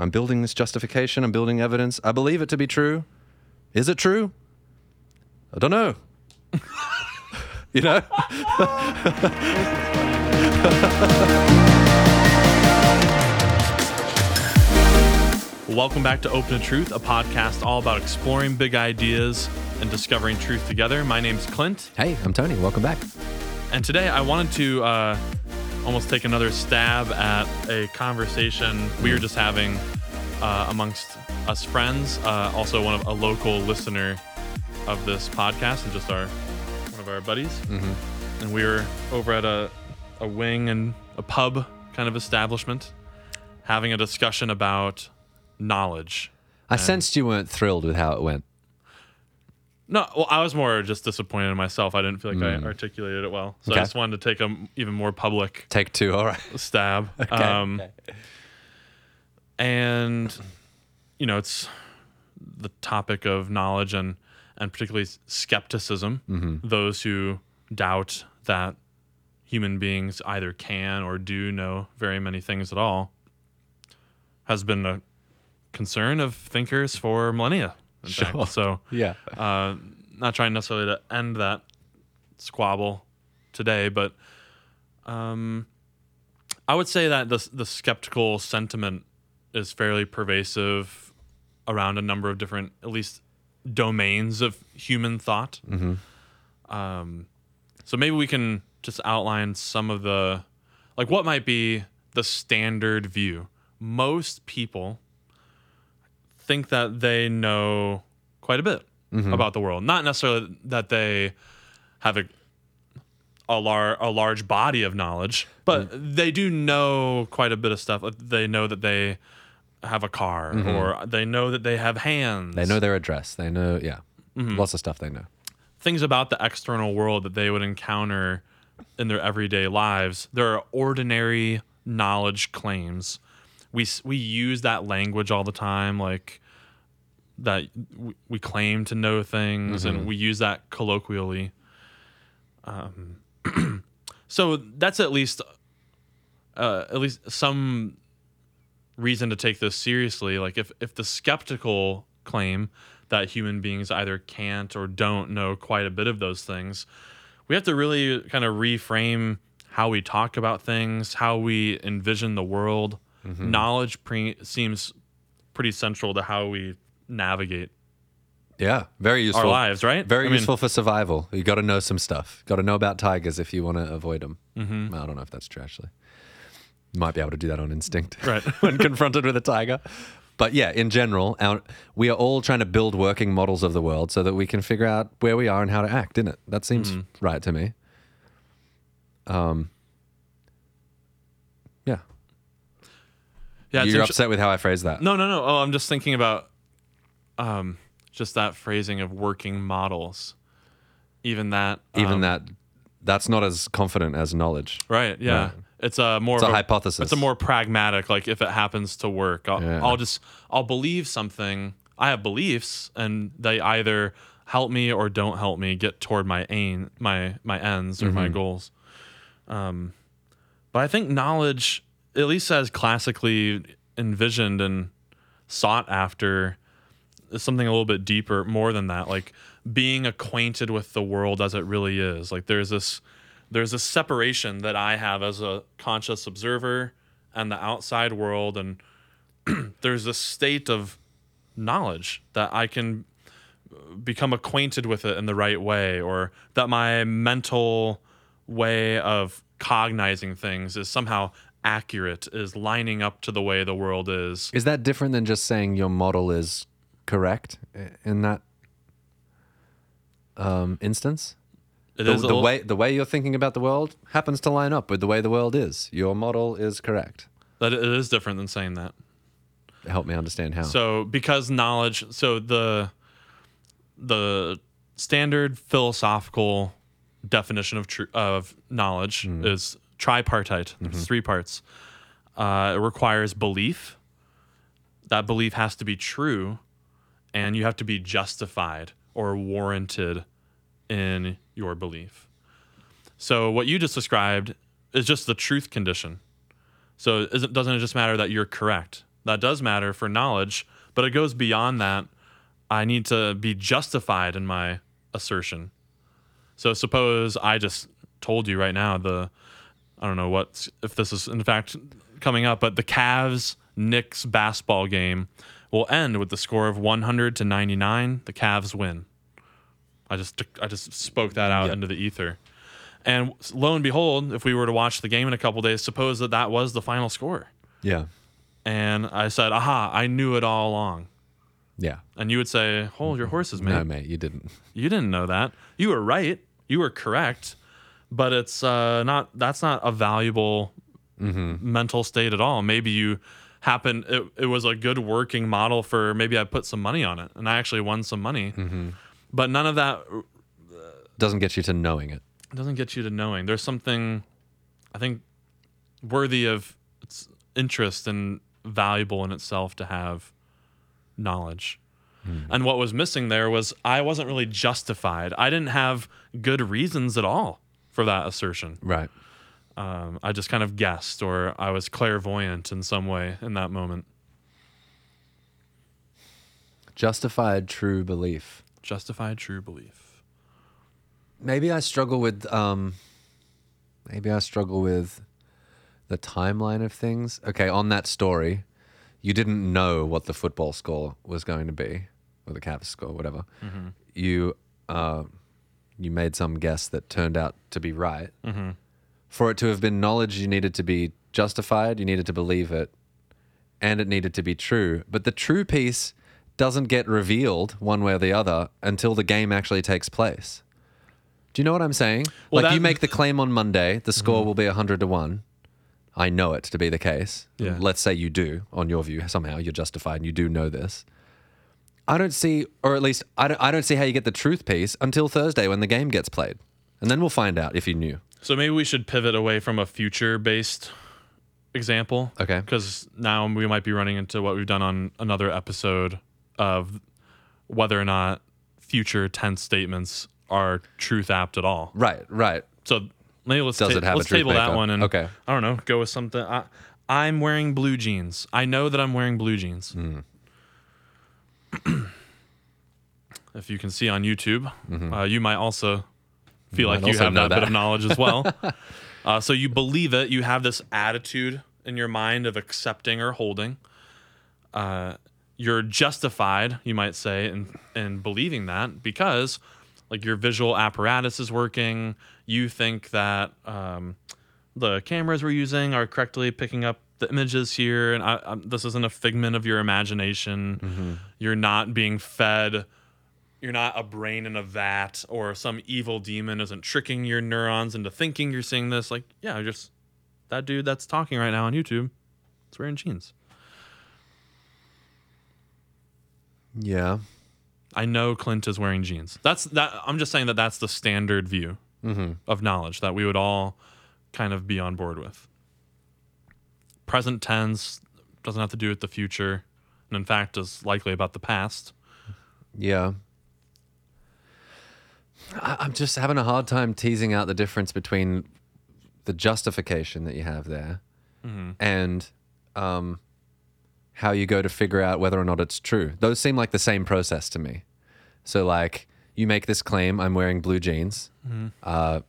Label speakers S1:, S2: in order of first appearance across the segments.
S1: I'm building this justification. I'm building evidence. I believe it to be true. Is it true? I don't know. you know?
S2: Welcome back to Open to Truth, a podcast all about exploring big ideas and discovering truth together. My name's Clint,
S1: hey, I'm Tony. Welcome back.
S2: and today I wanted to uh, almost take another stab at a conversation we were just having uh, amongst us friends. Uh, also, one of a local listener of this podcast, and just our one of our buddies. And we were over at a a wing and a pub kind of establishment, having a discussion about knowledge.
S1: I sensed you weren't thrilled with how it went.
S2: No, well, I was more just disappointed in myself. I didn't feel like I articulated it well, so
S1: Okay.
S2: I just wanted to take a m- even more public
S1: Take two. All right.
S2: stab. Um, And you know, it's the topic of knowledge and and particularly skepticism. Those who doubt that human beings either can or do know very many things at all has been a concern of thinkers for millennia. In
S1: Sure.
S2: fact. So
S1: Yeah.
S2: uh, not trying necessarily to end that squabble today, but um, I would say that the the skeptical sentiment is fairly pervasive around a number of different, at least domains of human thought. Um, so maybe we can just outline some of the, like, what might be the standard view. Most people think that they know quite a bit mm-hmm. about the world. Not necessarily that they have a a, lar- a large body of knowledge, but mm-hmm. they do know quite a bit of stuff. They know that they have a car, mm-hmm. or they know that they have hands.
S1: They know their address. They know, yeah.
S2: Mm-hmm.
S1: Lots of stuff they know.
S2: things about the external world that they would encounter in their everyday lives. There are ordinary knowledge claims. We we use that language all the time, like that we, we claim to know things, and we use that colloquially. Um, so that's at least uh, at least some reason to take this seriously. Like if if the skeptical claim that human beings either can't or don't know quite a bit of those things, we have to really kind of reframe how we talk about things, how we envision the world. Knowledge pre- seems pretty central to how we navigate
S1: Yeah. Very useful.
S2: our lives, right?
S1: Very
S2: I mean,
S1: useful for survival. You got to know some stuff. Got to know about tigers if you want to avoid them.
S2: Mm-hmm.
S1: I don't know if that's true, actually. You might be able to do that on instinct
S2: Right.
S1: when confronted with a tiger. But yeah, in general, our, we are all trying to build working models of the world so that we can figure out where we are and how to act in it. That seems
S2: Mm-hmm.
S1: right to me. Um, yeah.
S2: Yeah,
S1: You're upset with how I phrased that.
S2: No, no, no. Oh, I'm just thinking about um, just that phrasing of working models. Even that.
S1: Even
S2: um,
S1: that, that's not as confident as knowledge.
S2: Right. Yeah.
S1: Right.
S2: It's a more
S1: It's
S2: of
S1: a hypothesis.
S2: It's a more pragmatic. Like if it happens to work, I'll,
S1: Yeah.
S2: I'll just I'll believe something. I have beliefs, and they either help me or don't help me get toward my aim, my my ends or my
S1: Mm-hmm.
S2: goals. Um, but I think knowledge, at least as classically envisioned and sought after, something a little bit deeper, more than that. Like being acquainted with the world as it really is. Like there's this there's this separation that I have as a conscious observer and the outside world, and there's this state of knowledge that I can become acquainted with it in the right way, or that my mental way of cognizing things is somehow accurate, is lining up to the way the world is.
S1: Is that different than just saying your model is correct in that um, instance?
S2: It
S1: The,
S2: is
S1: the
S2: little-
S1: way the way you're thinking about the world happens to line up with the way the world is. Your model is correct.
S2: that it is different than saying that.
S1: Help me understand how.
S2: So because knowledge, so the the standard philosophical definition of tru- of knowledge is tripartite. It's three parts. Uh, it requires belief. That belief has to be true, and you have to be justified or warranted in your belief. So what you just described is just the truth condition. So it, doesn't it just matter that you're correct? That does matter for knowledge, but it goes beyond that. I need to be justified in my assertion. So suppose I just told you right now the I don't know what if this is in fact coming up, but the Cavs Knicks basketball game will end with the score of 100 to 99. The Cavs win. I just I just spoke that out
S1: Yep.
S2: into the ether. And lo and behold, if we were to watch the game in a couple days, suppose that that was the final score.
S1: Yeah.
S2: And I said, "Aha, I knew it all along."
S1: Yeah.
S2: And you would say, "Hold your horses, mate.
S1: No, mate, you didn't.
S2: You didn't know that. You were right. You were correct, but it's uh, not. That's not a valuable mm-hmm. mental state at all. Maybe you happen. It, it was a good working model for maybe I put some money on it, and I actually won some money. Mm-hmm. But none of that uh,
S1: Doesn't get you to knowing it.
S2: doesn't get you to knowing. There's something, I think, worthy of its interest and valuable in itself to have knowledge. Mm-hmm. And what was missing there was I wasn't really justified. I didn't have good reasons at all for that assertion.
S1: Right.
S2: Um, I just kind of guessed, or I was clairvoyant in some way in that moment.
S1: Justified true belief.
S2: Justified true belief.
S1: Maybe I struggle with um maybe I struggle with the timeline of things. Okay, on that story, you didn't know what the football score was going to be, or the Cavs score, whatever. You uh, you made some guess that turned out to be right. Mm-hmm. For it to have been knowledge, you needed to be justified. You needed to believe it, and it needed to be true. But the true piece doesn't get revealed one way or the other until the game actually takes place. Do you know what I'm saying?
S2: Well,
S1: like you make the claim on Monday, the score mm-hmm. will be 100 to 1. I know it to be the case.
S2: Yeah.
S1: Let's say you do, on your view, somehow you're justified and you do know this. I don't see, or at least I don't, I don't see how you get the truth piece until Thursday when the game gets played. And then we'll find out if you knew.
S2: So maybe we should pivot away from a future based example.
S1: Okay.
S2: Because now we might be running into what we've done on another episode of whether or not future tense statements are truth apt at all.
S1: Right, right.
S2: So maybe let's, ta- let's table that one and
S1: Okay.
S2: I don't know, go with something. I, I'm wearing blue jeans. I know that I'm wearing blue jeans.
S1: Hmm.
S2: if you can see on YouTube, uh, you might also feel
S1: Mm-hmm.
S2: like you have
S1: know
S2: that, bit of knowledge as well. uh, so you believe it. You have this attitude in your mind of accepting or holding. Uh, you're justified, you might say, in in believing that because like your visual apparatus is working. You think that um, the cameras we're using are correctly picking up the images here, and I, this isn't a figment of your imagination. Mm-hmm. You're not being fed. You're not a brain in a vat, or some evil demon isn't tricking your neurons into thinking you're seeing this. Like, yeah, just that dude that's talking right now on YouTube, is wearing jeans.
S1: Yeah.
S2: I know Clint is wearing jeans. That's that. I'm just saying that that's the standard view mm-hmm. of knowledge that we would all kind of be on board with. Present tense doesn't have to do with the future, and in fact is likely about the past.
S1: Yeah. I, I'm just having a hard time teasing out the difference between the justification that you have there and um, how you go to figure out whether or not it's true. Those seem like the same process to me. So, like, you make this claim, I'm wearing blue jeans. Uh,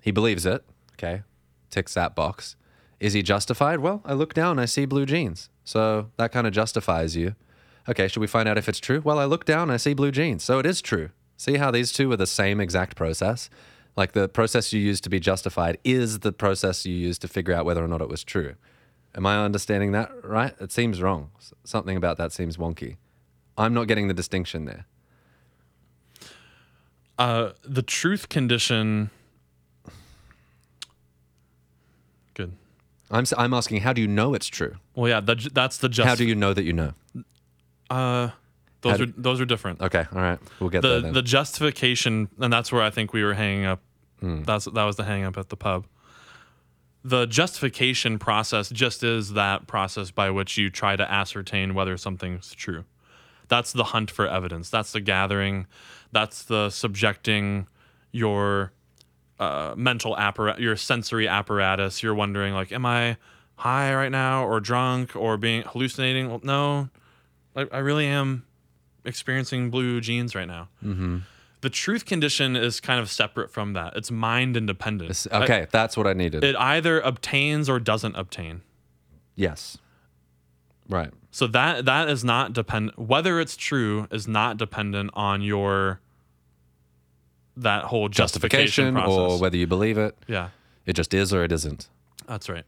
S1: he believes it. Okay. Ticks that box. Is he justified? Well, I look down, I see blue jeans. So that kind of justifies you. Okay, should we find out if it's true? Well, I look down, I see blue jeans. So it is true. See how these two are the same exact process? Like the process you use to be justified is the process you use to figure out whether or not it was true. Am I understanding that right? It seems wrong. Something about that seems wonky. I'm not getting the distinction there.
S2: Uh, the truth condition. Good.
S1: I'm, I'm asking, how do you know it's true?
S2: Well, yeah, the, that's the just.
S1: How do you know that you know?
S2: Uh, those are those are different.
S1: Okay, all right. We'll get there
S2: the
S1: then.
S2: the justification, and that's where I think we were hanging up.
S1: Hmm.
S2: That's that was the hang up at the pub. The justification process just is that process by which you try to ascertain whether something's true. That's the hunt for evidence. That's the gathering. That's the subjecting your uh, mental apparatus, your sensory apparatus. You're wondering like, am I high right now or drunk or being hallucinating. Well, no, I, I really am experiencing blue jeans right now. Mm-hmm. The truth condition is kind of separate from that. It's mind independent.
S1: It's- okay, that's what I needed.
S2: It either obtains or doesn't obtain.
S1: yes. Right.
S2: So that that is not dependent. Whether it's true is not dependent on your that whole justification,
S1: Justification
S2: process.
S1: or whether you believe it.
S2: yeah,
S1: It just is or it isn't.
S2: that's right.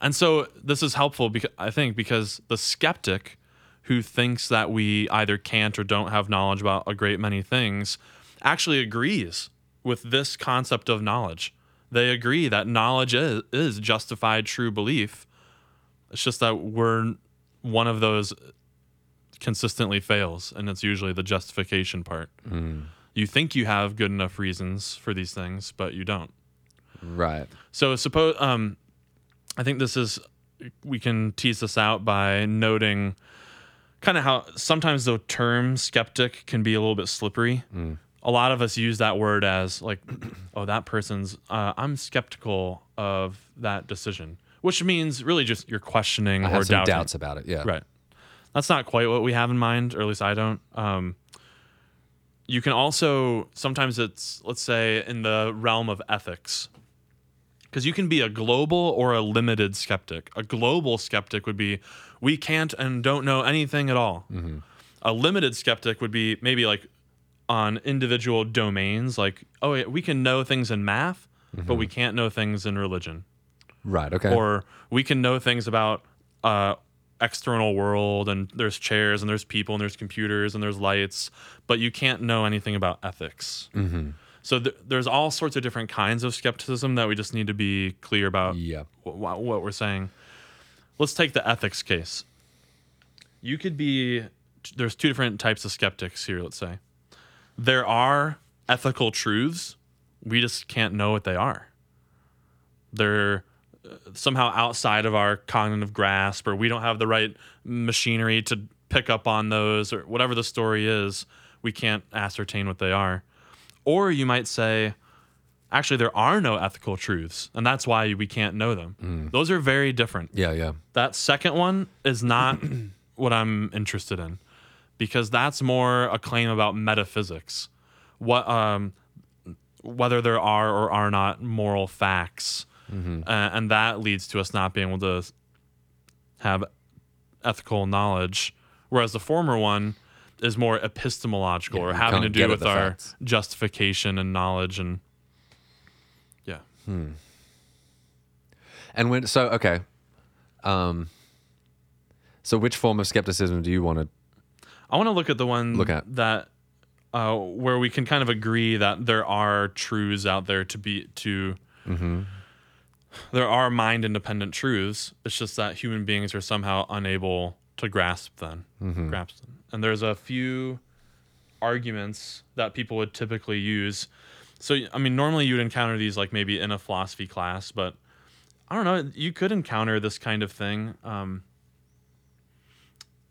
S2: And so this is helpful because I think because the skeptic who thinks that we either can't or don't have knowledge about a great many things actually agrees with this concept of knowledge. They agree that knowledge is, is justified true belief. It's just that we're one of those consistently fails, and it's usually the justification part. You think you have good enough reasons for these things, but you don't.
S1: Right.
S2: So suppose um, I think this is we can tease this out by noting kind of how sometimes the term skeptic can be a little bit slippery. A lot of us use that word as like, oh, that person's. Uh, I'm skeptical of that decision, which means really just you're questioning
S1: I
S2: or
S1: have some
S2: doubting.
S1: doubts about it. Yeah.
S2: Right. That's not quite what we have in mind, or at least I don't. Um, you can also sometimes it's let's say in the realm of ethics, because you can be a global or a limited skeptic. A global skeptic would be we can't and don't know anything at all. A limited skeptic would be maybe like on individual domains, like oh yeah, we can know things in math, but we can't know things in religion
S1: Right. Okay.
S2: or we can know things about uh, external world and there's chairs and there's people and there's computers and there's lights but you can't know anything about ethics.
S1: Mm-hmm.
S2: so th- there's all sorts of different kinds of skepticism that we just need to be clear about
S1: yeah.
S2: wh- wh- what we're saying. Let's take the ethics case. You could be there's two different types of skeptics here let's say. There are ethical truths we just can't know what they are. They're somehow outside of our cognitive grasp or we don't have the right machinery to pick up on those or whatever the story is we can't ascertain what they are or you might say actually there are no ethical truths and that's why we can't know them those are very different
S1: Yeah. Yeah.
S2: that second one is not what I'm interested in because that's more a claim about metaphysics. What um whether there are or are not moral facts. Uh, and that leads to us not being able to have ethical knowledge whereas the former one is more epistemological
S1: Yeah,
S2: or having to do with our
S1: facts.
S2: justification and knowledge and yeah.
S1: And when so okay, um, so which form of skepticism do you want to?
S2: I want to look at the one
S1: Look at.
S2: that uh, where we can kind of agree that there are truths out there to be to.
S1: Mm-hmm.
S2: There are mind independent truths. It's just that human beings are somehow unable to grasp them.
S1: Mm-hmm.
S2: Grasp them. And there's a few arguments that people would typically use. So I mean, normally you'd encounter these like maybe in a philosophy class, but I don't know. You could encounter this kind of thing. Um,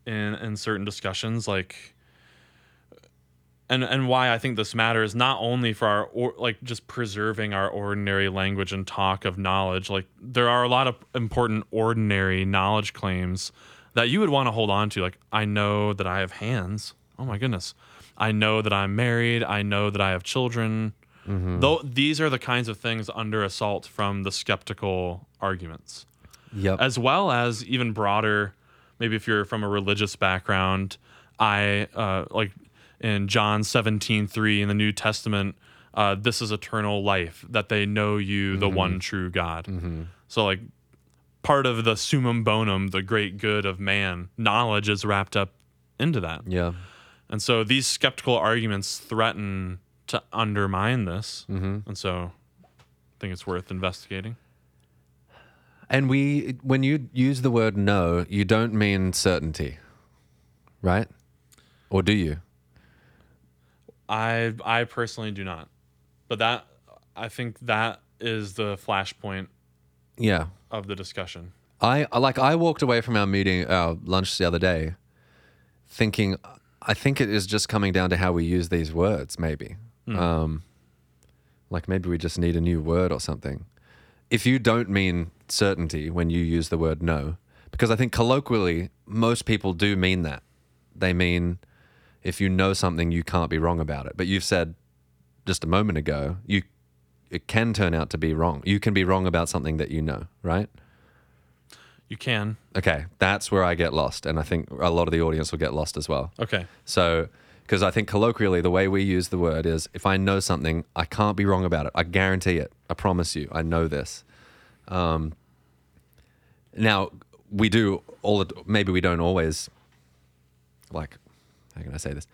S2: in in certain discussions like and and why I think this matters not only for our or, like just preserving our ordinary language and talk of knowledge like there are a lot of important ordinary knowledge claims that you would want to hold on to like I know that I have hands. Oh my goodness. I know that I'm married. I know that I have children. Though these are the kinds of things under assault from the skeptical arguments.
S1: Yep.
S2: as well as even broader maybe if you're from a religious background i uh, like in john 17 3 in the new testament uh, this is eternal life that they know you the mm-hmm. one true god. Mm-hmm. So like part of the summum bonum the great good of man knowledge is wrapped up into that.
S1: Yeah.
S2: and so these skeptical arguments threaten to undermine this. Mm-hmm. And so i think it's worth investigating.
S1: And we, when you use the word know, you don't mean certainty, right? Or do you?
S2: I I personally do not. But that I think that is the flashpoint
S1: Yeah.
S2: of the discussion.
S1: I like I walked away from our meeting, our lunch the other day, thinking I think it is just coming down to how we use these words. Maybe, um, like maybe we just need a new word or something. If you don't mean certainty when you use the word know? Because I think colloquially, most people do mean that. They mean if you know something, you can't be wrong about it. But you've said just a moment ago, you it can turn out to be wrong. You can be wrong about something that you know, right?
S2: You can.
S1: Okay, that's where I get lost, and I think a lot of the audience will get lost as well.
S2: Okay.
S1: So, because I think colloquially, the way we use the word is if I know something, I can't be wrong about it. I guarantee it. I promise you. I know this. Um, now, we do all the, maybe we don't always, like, how can I say this?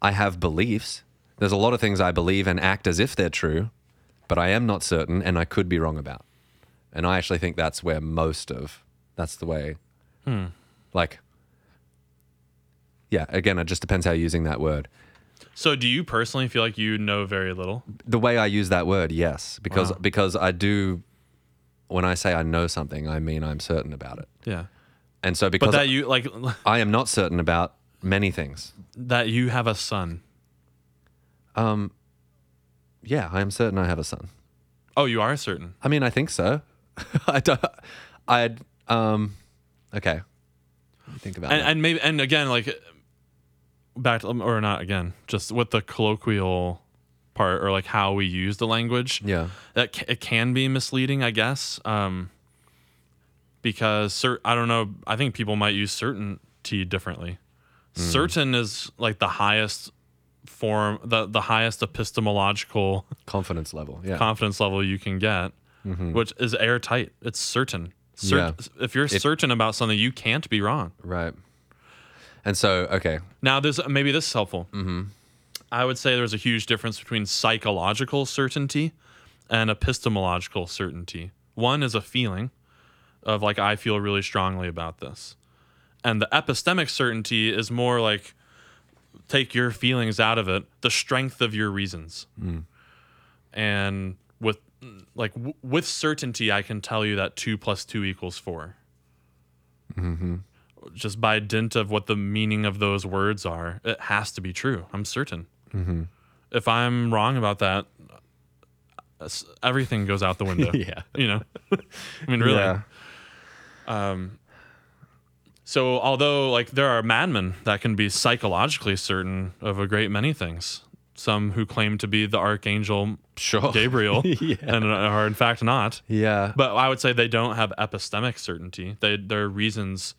S1: I have beliefs. There's a lot of things I believe and act as if they're true, but I am not certain and I could be wrong about. And I actually think that's where most of, that's the way, hmm. like, yeah, again, it just depends how you're using that word.
S2: So, do you personally feel like you know very little?
S1: The way I use that word, yes, because
S2: Wow.
S1: because I do. When I say I know something, I mean I'm certain about it,
S2: Yeah.
S1: and so
S2: But
S1: because
S2: that you like
S1: I am not certain about many things.
S2: that you have a son.
S1: Um, yeah, I am certain I have a son.
S2: Oh, you are certain.
S1: I mean, I think so. I don't. I um. Okay. Think about
S2: And, and maybe and again like back to, or not again, just with the colloquial part or like how we use the language.
S1: yeah.
S2: that ca- it can be misleading, I guess, um, because cer- I don't know. I think people might use certainty differently. Certain is like the highest form, the the highest epistemological
S1: Confidence level. Yeah.
S2: confidence level you can get, which is airtight. It's certain. Cer- If you're certain about something, you can't be wrong.
S1: right. And so, okay.
S2: Now, there's maybe this is helpful. Mm-hmm. I would say there's a huge difference between psychological certainty and epistemological certainty. One is a feeling of like I feel really strongly about this, and the epistemic certainty is more like take your feelings out of it, the strength of your reasons, mm. and with like w- with certainty, I can tell you that two plus two equals 4 mm-hmm. just by dint of what the meaning of those words are, it has to be true. I'm certain. Mm-hmm. If I'm wrong about that, uh, everything goes out the window.
S1: Yeah.
S2: You know, I mean, really.
S1: Yeah.
S2: Um, So, although like there are madmen that can be psychologically certain of a great many things, some who claim to be the archangel
S1: Sure.
S2: Gabriel
S1: Yeah.
S2: and are in fact not.
S1: Yeah.
S2: But I would say they don't have epistemic certainty. They their reasons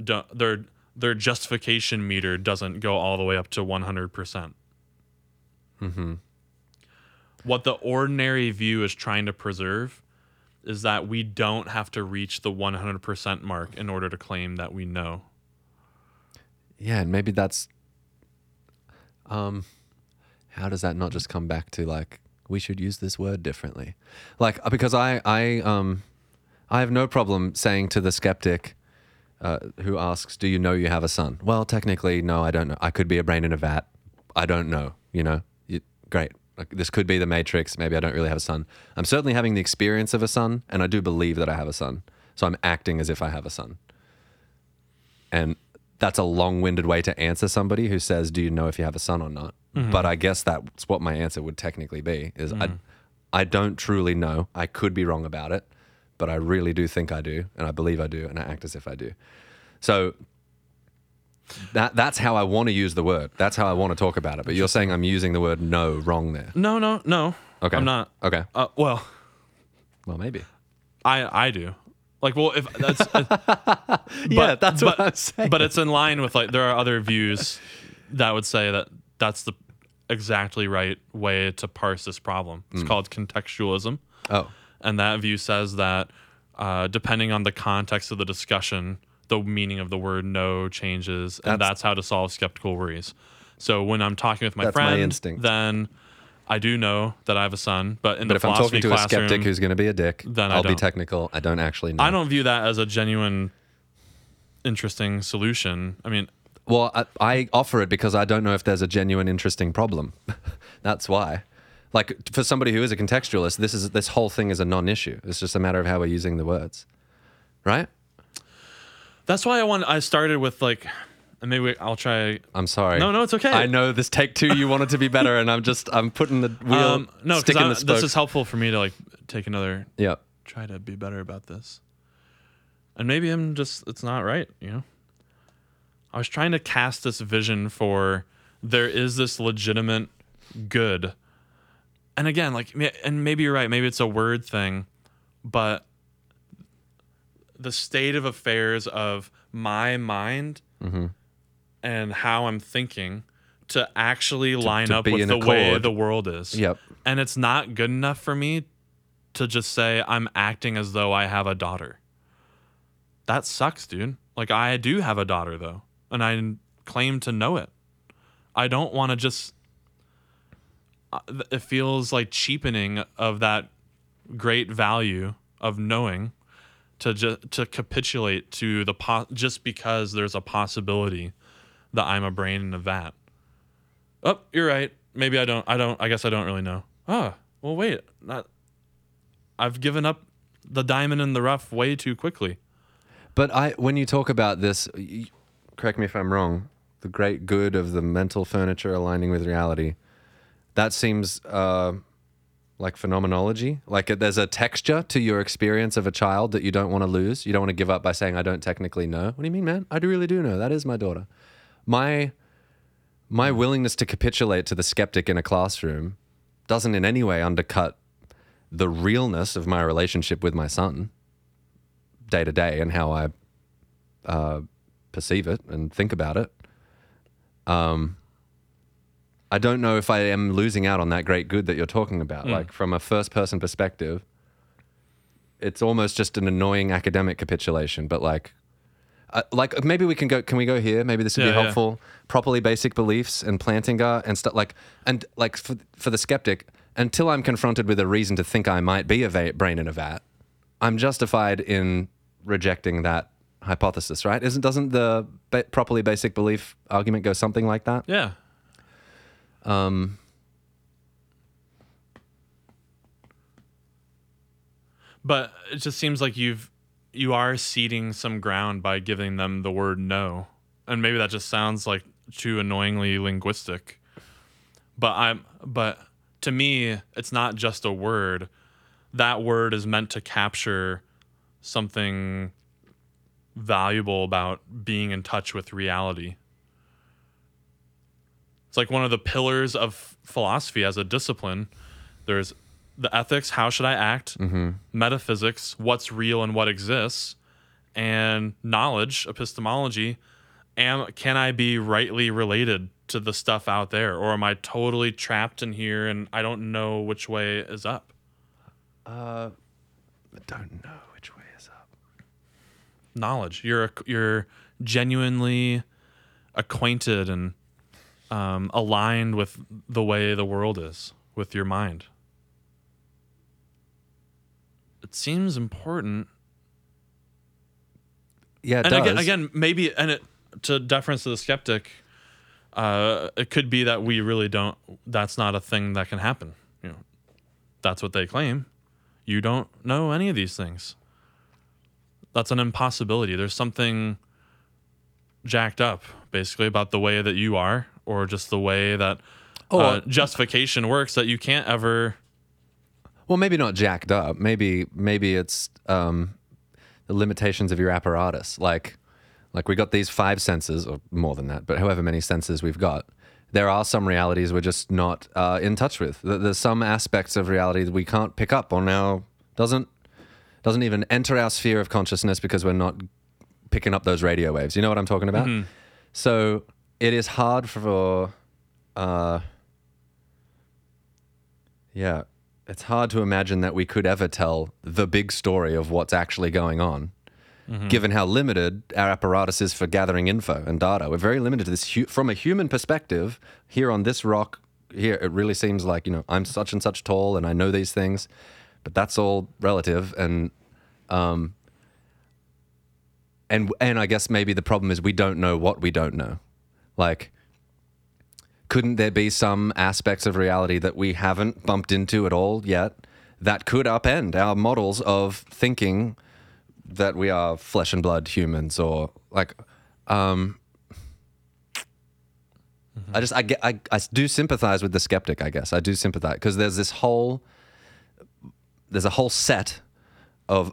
S2: don't their their justification meter doesn't go all the way up to 100%. percent
S1: Mm-hmm.
S2: What the ordinary view is trying to preserve is that we don't have to reach the 100% mark in order to claim that we know.
S1: yeah and maybe that's um how does that not just come back to like we should use this word differently? Like uh, because i i um i have no problem saying to the skeptic uh, who asks do you know you have a son? Well technically no i don't know. I could be a brain in a vat. I don't know you know? Great this could be the matrix maybe i don't really have a son i'm certainly having the experience of a son and i do believe that i have a son so i'm acting as if i have a son and that's a long-winded way to answer somebody who says, "Do you know if you have a son or not?" Mm-hmm. But I guess that's what my answer would technically be: is I, mm. I don't truly know. I could be wrong about it, but I really do think I do, and I believe I do, and I act as if I do. So that that's how I want to use the word. That's how I want to talk about it. But you're saying I'm using the word "know" wrong there.
S2: No, no, no.
S1: Okay.
S2: I'm not.
S1: Okay.
S2: Uh, well,
S1: Well, maybe.
S2: I I do. Like, well, if that's
S1: yeah, that's what
S2: but-
S1: I'm saying.
S2: but it's in line with like there are other views that would say that that's the exactly right way to parse this problem. It's called contextualism,
S1: oh,
S2: and that view says that uh, depending on the context of the discussion, the meaning of the word "know" changes, and
S1: That's-
S2: that's how to solve skeptical worries. So when I'm talking with my
S1: That's my
S2: friend,
S1: instinct.
S2: then I do know that I have a son, but in
S1: but
S2: the
S1: if I'm talking to a skeptic who's going to be a dick,
S2: then I
S1: I'll be technical. I don't actually know.
S2: I don't view that as a genuine, interesting solution. I mean,
S1: Well, I, I offer it because I don't know if there's a genuine, interesting problem. That's why. Like for somebody who is a contextualist, this is this whole thing is a non-issue. It's just a matter of how we're using the words, right?
S2: That's why I want. I started with like, and maybe I'll try.
S1: I'm sorry.
S2: No, no, it's okay.
S1: I know this take two. You wanted to be better, and I'm just I'm putting the wheel.
S2: Um, no,
S1: stick the
S2: because
S1: spoke.
S2: this is helpful for me to like take another
S1: yeah.
S2: try to be better about this. And maybe I'm just it's not right, you know. I was trying to cast this vision for there is this legitimate good. And again, like and maybe you're right, maybe it's a word thing, but the state of affairs of my mind and how I'm thinking to actually line
S1: to
S2: up with the way the world is.
S1: Yep.
S2: And it's not good enough for me to just say I'm acting as though I have a daughter. That sucks, dude. Like I do have a daughter though, and I claim to know it. I don't want to just uh, it feels like cheapening of that great value of knowing to just to capitulate to the po- just because there's a possibility that I'm a brain in a vat. Oh, you're right. Maybe I don't. I don't. I guess I don't really know. Oh, well, wait. Not. I've given up the diamond in the rough way too quickly.
S1: But I, when you talk about this, y- correct me if I'm wrong. The great good of the mental furniture aligning with reality. That seems uh, like phenomenology. Like it, there's a texture to your experience of a child that you don't want to lose. You don't want to give up by saying, "I don't technically know." What do you mean, man? I really do know. That is my daughter. My my willingness to capitulate to the skeptic in a classroom doesn't in any way undercut the realness of my relationship with my son day to day and how I uh, perceive it and think about it. Um, I don't know if I am losing out on that great good that you're talking about. Like from a first person perspective, it's almost just an annoying academic capitulation. But like, uh, like maybe we can go. Can we go here? Maybe this would
S2: Yeah,
S1: be
S2: yeah.
S1: helpful. Properly basic beliefs and Plantinga and stuff like and like for for the skeptic. Until I'm confronted with a reason to think I might be a va- brain in a vat, I'm justified in rejecting that hypothesis, right? Isn't doesn't the ba- properly basic belief argument go something like that?
S2: Yeah.
S1: Um,
S2: But it just seems like you've you are ceding some ground by giving them the word know. And maybe that just sounds like too annoyingly linguistic. But I'm but to me it's not just a word. That word is meant to capture something valuable about being in touch with reality. It's like one of the pillars of philosophy as a discipline. There's the ethics, how should I act? Metaphysics, what's real and what exists, and knowledge, epistemology. Am can I be rightly related to the stuff out there, or am I totally trapped in here and I don't know which way is up?
S1: Uh, I don't know which way is up.
S2: Knowledge. You're you're genuinely acquainted and um, aligned with the way the world is with your mind. It seems important
S1: Yeah, it
S2: and
S1: does.
S2: again, again, maybe, and it, to deference to the skeptic, uh, it could be that we really don't. That's not a thing that can happen. You know, that's what they claim. You don't know any of these things. That's an impossibility. There's something jacked up, basically, about the way that you are, or just the way that
S1: Oh,
S2: uh, justification works. That you can't ever.
S1: Well, maybe not jacked up. Maybe maybe it's um, the limitations of your apparatus. Like like we got these five senses, or more than that, but however many senses we've got. There are some realities we're just not uh, in touch with. There's some aspects of reality that we can't pick up on our doesn't doesn't even enter our sphere of consciousness because we're not picking up those radio waves. You know what I'm talking about? So it is hard for, uh, yeah, it's hard to imagine that we could ever tell the big story of what's actually going on, given how limited our apparatus is for gathering info and data. We're very limited to this hu- from a human perspective. Here on this rock, here it really seems like you know I'm such and such tall and I know these things, but that's all relative and um, and and I guess maybe the problem is we don't know what we don't know. Like, couldn't there be some aspects of reality that we haven't bumped into at all yet that could upend our models of thinking that we are flesh and blood humans or like um I just I I, I do sympathize with the skeptic I guess. I do sympathize because there's this whole there's a whole set of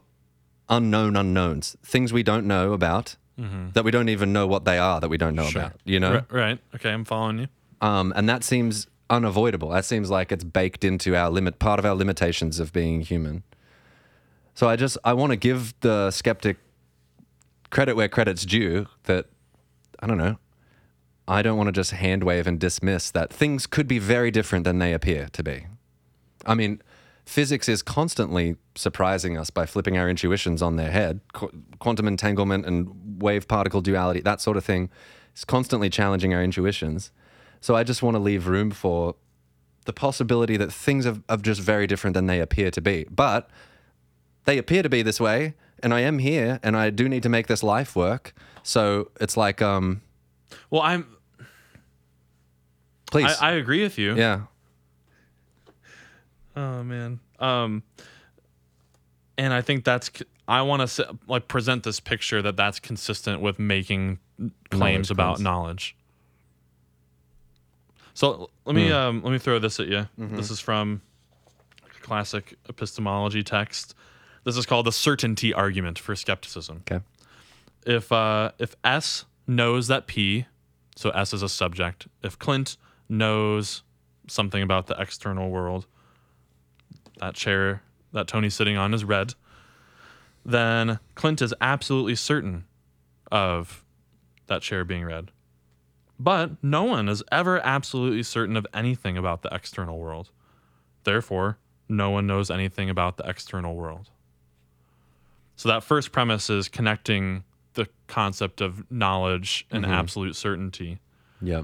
S1: unknown unknowns, things we don't know about, that we don't even know what they are, that we don't know
S2: Sure.
S1: about. You know,
S2: Ri- right. Okay, I'm following you.
S1: um, and that seems unavoidable. That seems like it's baked into our limit, part of our limitations of being human. So I just I want to give the skeptic credit where credit's due. That I don't know. I don't want to just hand wave and dismiss that things could be very different than they appear to be. I mean, physics is constantly surprising us by flipping our intuitions on their head. Qu- quantum entanglement and wave particle duality, that sort of thing, is constantly challenging our intuitions. So I just want to leave room for the possibility that things are, are just very different than they appear to be. But they appear to be this way, and I am here, and I do need to make this life work. So it's like, um,
S2: Well, I'm.
S1: please,
S2: I, I agree with you.
S1: yeah,
S2: Oh man. Um. And I think that's. I want to like present this picture that that's consistent with making claims
S1: Knowledge
S2: about
S1: claims.
S2: knowledge. So let me um let me throw this at you. This is from a classic epistemology text. This is called the certainty argument for skepticism.
S1: okay,
S2: if uh, if S knows that P, so S is a subject. If Clint knows something about the external world, that chair that Tony's sitting on is red. Then Clint is absolutely certain of that chair being red. But no one is ever absolutely certain of anything about the external world. Therefore, no one knows anything about the external world. So that first premise is connecting the concept of knowledge and mm-hmm. absolute certainty.
S1: yeah,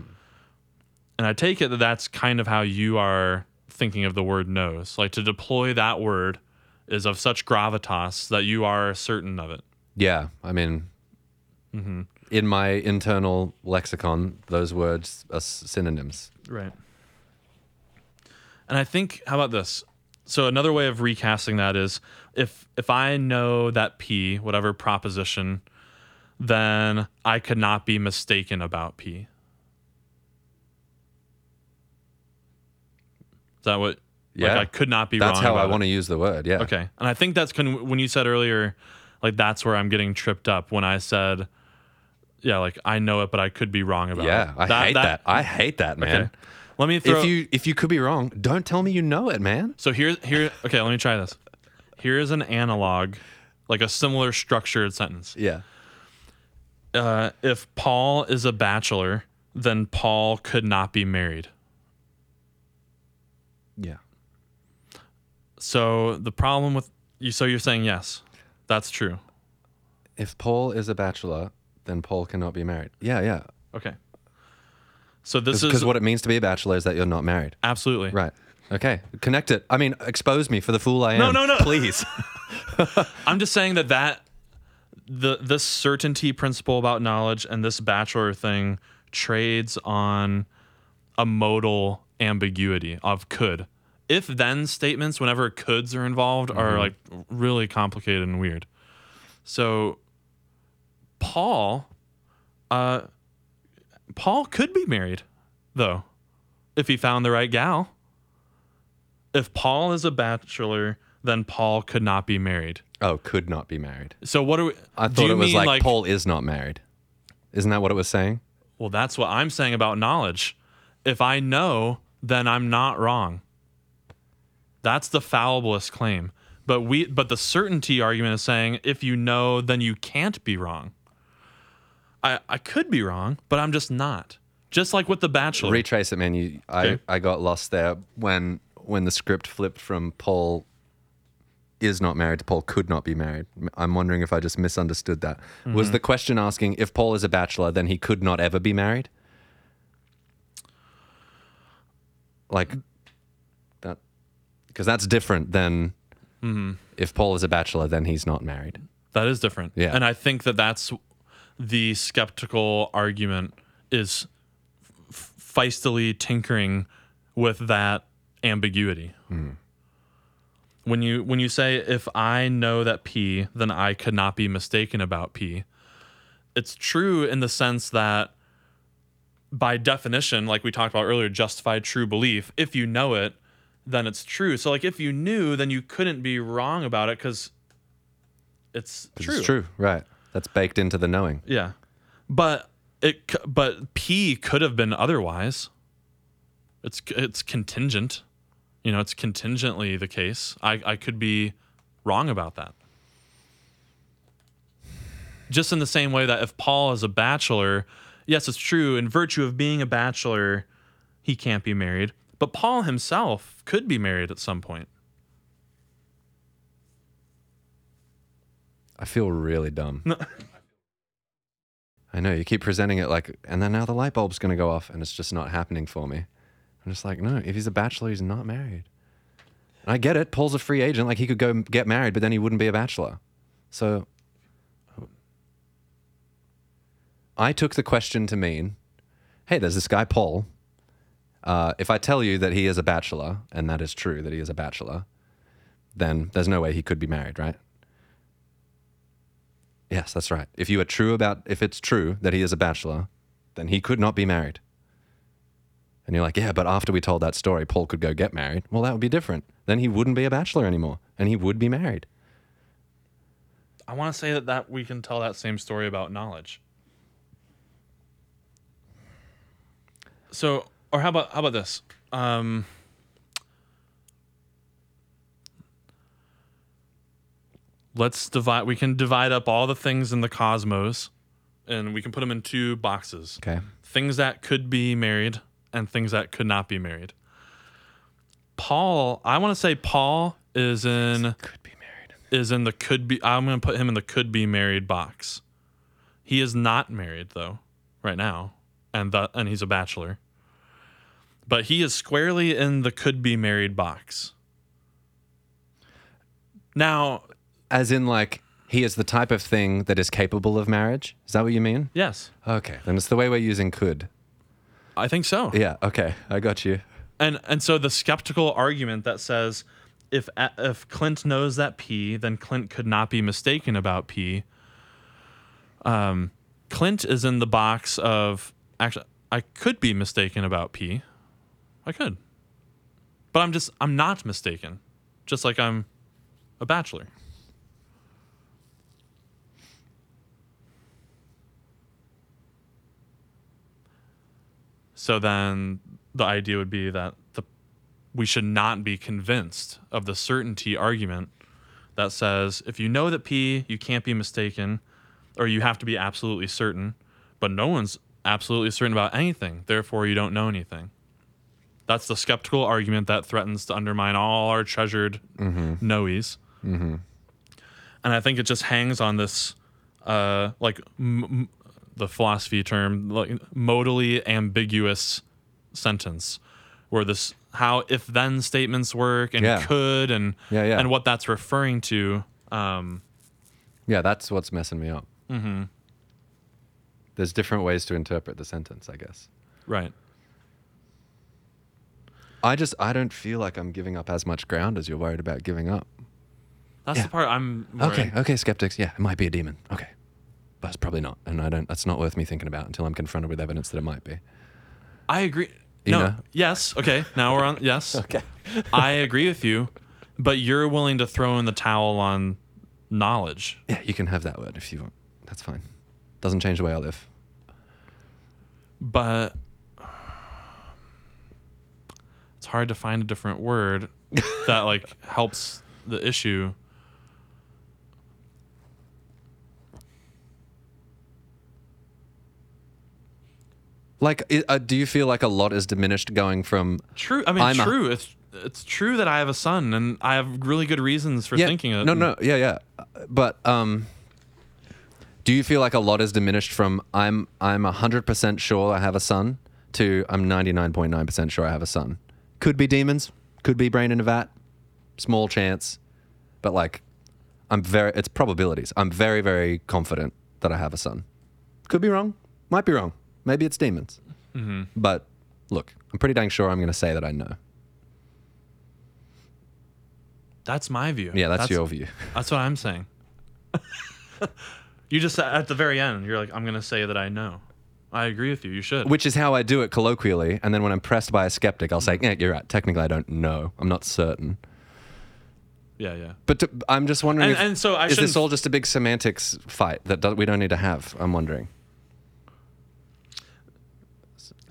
S2: And I take it that that's kind of how you are thinking of the word knows. Like to deploy that word is of such gravitas that you are certain of it.
S1: yeah. I mean, mm-hmm. in my internal lexicon, those words are synonyms.
S2: Right. And I think how about this? So another way of recasting that is if if I know that P, whatever proposition, then I could not be mistaken about P. Is that what
S1: Yeah.
S2: like I could not be wrong.
S1: That's
S2: wrong
S1: how I want to use the word. Yeah.
S2: Okay. And I think that's con- when you said earlier, like that's where I'm getting tripped up when I said, yeah, like I know it, but I could be wrong about
S1: Yeah,
S2: it.
S1: I hate that. I hate that, man.
S2: okay. Let me throw.
S1: If you if you could be wrong, don't tell me you know it, man.
S2: so here, here. Okay, let me try this. Here is an analog, like a similar structured sentence.
S1: Yeah.
S2: Uh, if Paul is a bachelor, then Paul could not be married.
S1: Yeah.
S2: So the problem with you. So you're saying yes, that's true.
S1: If Paul is a bachelor, then Paul cannot be married. Yeah, yeah.
S2: Okay. So this is Because
S1: what it means to be a bachelor is that you're not married.
S2: absolutely
S1: Right. Okay. Connect it. I mean, expose me for the fool I am.
S2: No, no, no.
S1: Please.
S2: I'm just saying that that the this certainty principle about knowledge and this bachelor thing trades on a modal ambiguity of could. If then statements, whenever coulds are involved, are like really complicated and weird. So Paul, uh, Paul could be married, though, if he found the right gal. If Paul is a bachelor, then Paul could not be married.
S1: oh, could not be married.
S2: So what are we?
S1: I thought it was
S2: mean
S1: like, Paul is not married. Isn't that what it was saying?
S2: Well, that's what I'm saying about knowledge. If I know, then I'm not wrong. That's the fallibilist claim. But we but the certainty argument is saying if you know, then you can't be wrong. I I could be wrong, but I'm just not. Just like with the bachelor.
S1: Retrace it, man. You, I,
S2: Okay.
S1: I got lost there when when the script flipped from Paul is not married to Paul could not be married. I'm wondering if I just misunderstood that.
S2: Mm-hmm.
S1: Was the question asking if Paul is a bachelor, then he could not ever be married? Like because that's different than
S2: Mm-hmm.
S1: if Paul is a bachelor, then he's not married.
S2: That is different.
S1: Yeah.
S2: And I think that that's the skeptical argument is f- feistily tinkering with that ambiguity. When you when you say if I know that P, then I could not be mistaken about P. It's true in the sense that by definition, like we talked about earlier, justified true belief, if you know it, then it's true. So like if you knew, then you couldn't be wrong about it because it's true.
S1: It's true, right? That's baked into the knowing.
S2: Yeah, but it but P could have been otherwise. It's it's contingent, you know. It's contingently the case. I I could be wrong about that. Just in the same way that if Paul is a bachelor, yes, it's true. In virtue of being a bachelor, he can't be married. But Paul himself could be married at some point.
S1: I feel really dumb. I know you keep presenting it like, and then now the light bulb's going to go off, and it's just not happening for me. I'm just like, no, if he's a bachelor, he's not married. And I get it. Paul's a free agent. Like he could go get married, but then he wouldn't be a bachelor. So I took the question to mean, hey, there's this guy, Paul. Uh, if I tell you that he is a bachelor, and that is true, that he is a bachelor, then there's no way he could be married, right? Yes, that's right. If you are true about, if it's true that he is a bachelor, then he could not be married. And you're like, yeah, but after we told that story, Paul could go get married. Well, that would be different. Then he wouldn't be a bachelor anymore, and he would be married.
S2: I want to say that, that we can tell that same story about knowledge. So, or how about how about this? Um, let's divide. We can divide up all the things in the cosmos, and we can put them in two boxes:
S1: Okay.
S2: things that could be married and things that could not be married. Paul, I want to say Paul is in
S1: Could be married.
S2: is in the could be I'm going to put him in the could be married box. He is not married though right now and the, and he's a bachelor. But he is squarely in the could be married box. Now,
S1: As in, like, he is the type of thing that is capable of marriage? Is that what you mean?
S2: yes,
S1: Okay. Then it's the way we're using could.
S2: I think so.
S1: Yeah. Okay. I got you.
S2: And and so the skeptical argument that says if if Clint knows that P, then Clint could not be mistaken about P. Um, Clint is in the box of actually I could be mistaken about P. I could. But I'm just I'm not mistaken. Just like I'm a bachelor. So then the idea would be that the we should not be convinced of the certainty argument that says if you know that P, you can't be mistaken, or you have to be absolutely certain, but no one's absolutely certain about anything, therefore you don't know anything. That's the skeptical argument that threatens to undermine all our treasured knowies. And I think it just hangs on this, uh, like m- m- the philosophy term, like modally ambiguous sentence, where this how if then statements work and
S1: Yeah.
S2: could and
S1: Yeah, yeah.
S2: and what that's referring to. Um,
S1: Yeah, that's what's messing me up. Mm-hmm. There's different ways to interpret the sentence, I guess.
S2: right.
S1: I just I don't feel like I'm giving up as much ground as you're worried about giving up.
S2: That's
S1: Yeah.
S2: the part I'm.
S1: Okay, okay, skeptics. Yeah, it might be a demon. Okay, but it's probably not, and I don't. That's not worth me thinking about until I'm confronted with evidence that it might be.
S2: I agree.
S1: You
S2: no.
S1: know?
S2: Yes. Okay. Now we're on. Yes.
S1: Okay.
S2: I agree with you, but you're willing to throw in the towel on knowledge.
S1: Yeah, you can have that word if you want. That's fine. Doesn't change the way I live.
S2: but it's hard to find a different word that like helps the issue
S1: Like, uh, do you feel like a lot is diminished going from?
S2: true i mean
S1: I'm a-
S2: true it's it's true that i have a son and i have really good reasons for
S1: yeah,
S2: thinking it
S1: no, no, yeah, yeah. But um, do you feel like a lot is diminished from I'm I'm hundred percent sure I have a son to I'm ninety nine point nine percent sure I have a son? Could be demons, could be brain in a vat, small chance, but like I'm very it's probabilities. I'm very very confident that I have a son. Could be wrong, might be wrong. Maybe it's demons. Mm-hmm. But look, I'm pretty dang sure I'm going to say that I know.
S2: that's my view
S1: Yeah, that's, your view.
S2: that's what i'm saying you just at the very end you're like i'm gonna say that i know i agree with you you should
S1: Which is how I do it colloquially. And then when I'm pressed by a skeptic, I'll say, yeah, you're right. Technically, I don't know. I'm not certain.
S2: yeah, yeah.
S1: But to, I'm just wondering,
S2: And-
S1: if,
S2: and so I
S1: is this all just a big semantics fight that do, we don't need to have? I'm wondering.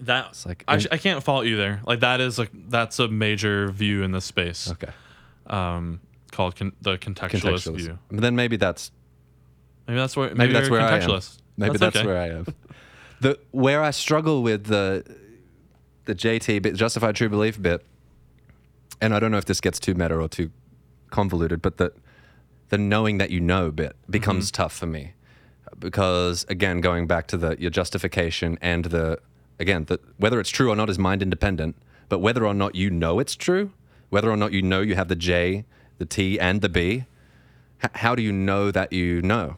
S2: That
S1: like
S2: I, sh- I can't fault you there. Like that is like that's a major view in this space.
S1: Okay,
S2: Um, called con- the contextualist,
S1: contextualist.
S2: view.
S1: But then maybe that's
S2: Maybe that's where maybe,
S1: maybe, that's where I am. Maybe that's,
S2: okay.
S1: where I am. The where I struggle with the the JT bit, justified true belief bit, and I don't know if this gets too meta or too convoluted, but the the knowing that you know bit becomes
S2: Mm-hmm.
S1: tough for me because again, going back to the your justification and the again the, whether it's true or not is mind independent, but whether or not you know it's true, whether or not you know you have the J, the T, and the B, h- how do you know that you know?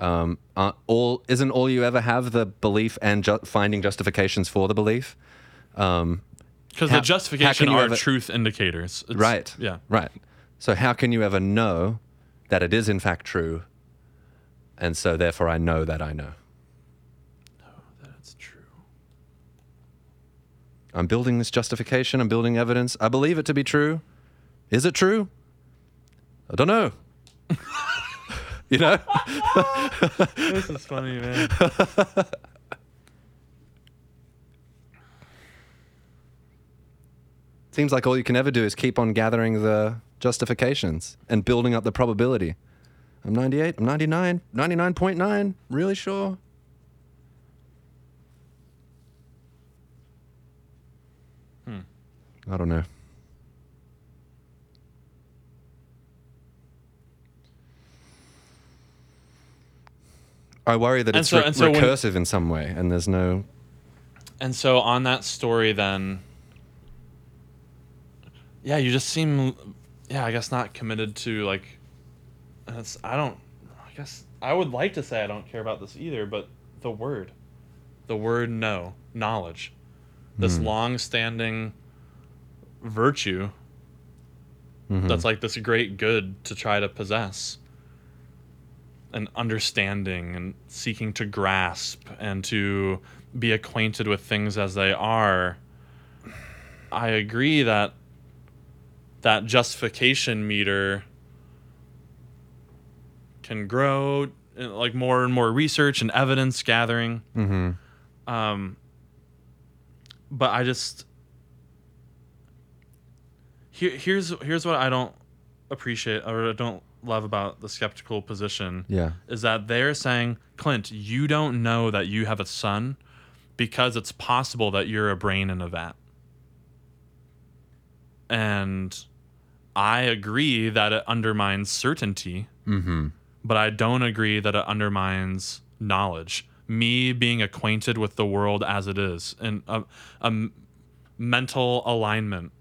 S1: Um, all isn't all you ever have the belief and ju- finding justifications for the belief. Um,
S2: Because
S1: How-
S2: the justification
S1: how can you
S2: are
S1: ever-
S2: truth indicators. It's-
S1: right.
S2: Yeah.
S1: Right. So how can you ever know that it is in fact true? And so therefore I know that I know.
S2: That's true.
S1: I'm building this justification. I'm building evidence. I believe it to be true. Is it true? I don't know. You know?
S2: this is funny, man.
S1: Seems like all you can ever do is keep on gathering the justifications and building up the probability. I'm 98, I'm 99, 99.9, really sure.
S2: Hmm.
S1: I don't know. I worry that
S2: And
S1: it's
S2: so-
S1: re-
S2: and so when-
S1: recursive in some way, and there's no.
S2: And so on that story, then, yeah, you just seem, yeah, I guess not committed to like. It's I don't. I guess I would like to say I don't care about this either, but the word, the word know, knowledge, this
S1: Hmm.
S2: long-standing virtue
S1: Mhm.
S2: that's like this great good to try to possess and understanding and seeking to grasp and to be acquainted with things as they are i agree that that justification meter can grow uh, like more and more research and evidence gathering
S1: Mhm.
S2: um, but I just here here's here's what I don't appreciate or don't love about the skeptical position
S1: Yeah.
S2: is that they're saying, Clint, you don't know that you have a son because it's possible that you're a brain in a vat. And I agree that it undermines certainty
S1: Mm-hmm.
S2: but I don't agree that it undermines knowledge. Me being acquainted with the world as it is, and a mental alignment,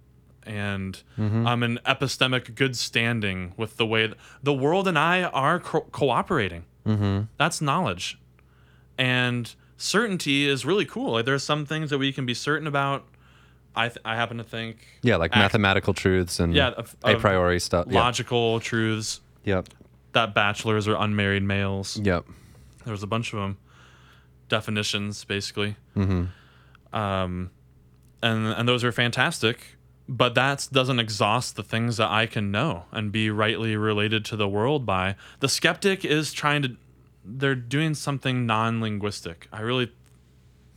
S2: and I'm in epistemic good standing with the way th- the world and I are co- cooperating.
S1: Mm-hmm.
S2: That's knowledge, and certainty is really cool. Like there's some things that we can be certain about. I th- I happen to think
S1: Yeah, like
S2: Act-
S1: mathematical truths and
S2: Yeah, of-
S1: a priori stuff. Yeah.
S2: logical truths
S1: Yep.
S2: that bachelors are unmarried males.
S1: Yep.
S2: There was a bunch of them. Definitions, basically.
S1: Mm-hmm.
S2: Um, and and those are fantastic. But that doesn't exhaust the things that I can know and be rightly related to the world by. The skeptic is trying to. They're doing something non-linguistic. I really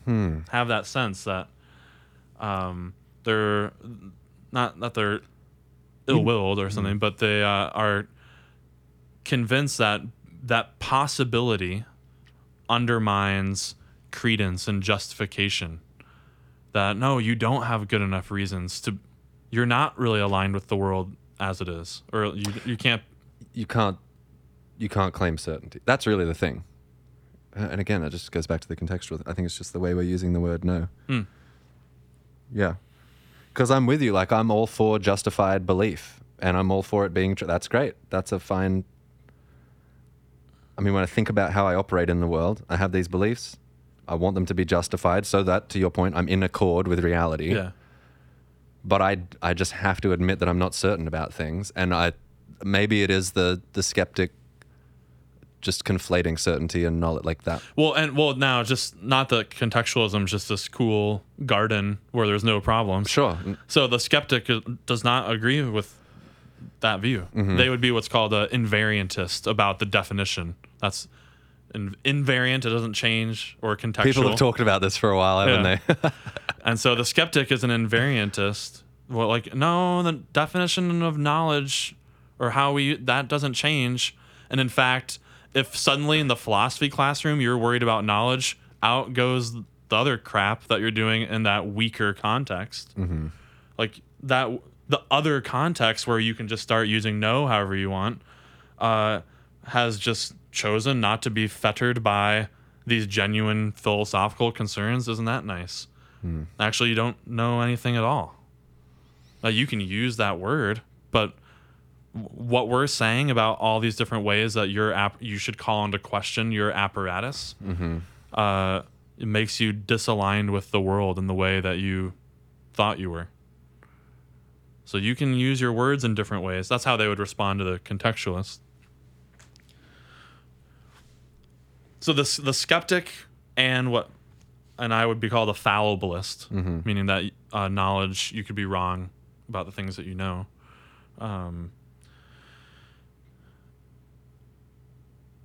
S1: Hmm.
S2: have that sense that um, they're not that they're ill-willed or something, but they uh, are convinced that that possibility undermines credence and justification. That no, you don't have good enough reasons to. You're not really aligned with the world as it is, or you you can't.
S1: You can't. You can't claim certainty. That's really the thing. Uh, And again, that just goes back to the contextual. I think it's just the way we're using the word "know."
S2: Hmm.
S1: Yeah. Because I'm with you. Like I'm all for justified belief, and I'm all for it being true. That's great. That's a fine. I mean, when I think about how I operate in the world, I have these beliefs. I want them to be justified so that, to your point, I'm in accord with reality.
S2: Yeah.
S1: But I I just have to admit that I'm not certain about things, and I maybe it is the the skeptic just conflating certainty and knowledge like that.
S2: Well, and well now just not the contextualism, just this cool garden where there's no problems.
S1: Sure,
S2: So the skeptic does not agree with that view.
S1: Mm-hmm.
S2: They would be what's called an invariantist about the definition. That's in, invariant. It doesn't change or contextual.
S1: People have talked about this for a while, haven't
S2: Yeah.
S1: they?
S2: And so the skeptic is an invariantist. Well, like no, the definition of knowledge or how we that doesn't change. And in fact, if suddenly in the philosophy classroom you're worried about knowledge, out goes the other crap that you're doing in that weaker context. Like that, the other context where you can just start using know however you want, uh, has just chosen not to be fettered by these genuine philosophical concerns. Isn't that nice? Actually, you don't know anything at all. You can use that word, but what we're saying about all these different ways that your app you should call into question your apparatus, uh, it makes you disaligned with the world in the way that you thought you were. So you can use your words in different ways. That's how they would respond to the contextualist. So the the skeptic and what and I would be called a fallibilist, meaning that uh, knowledge you could be wrong about the things that you know. Um,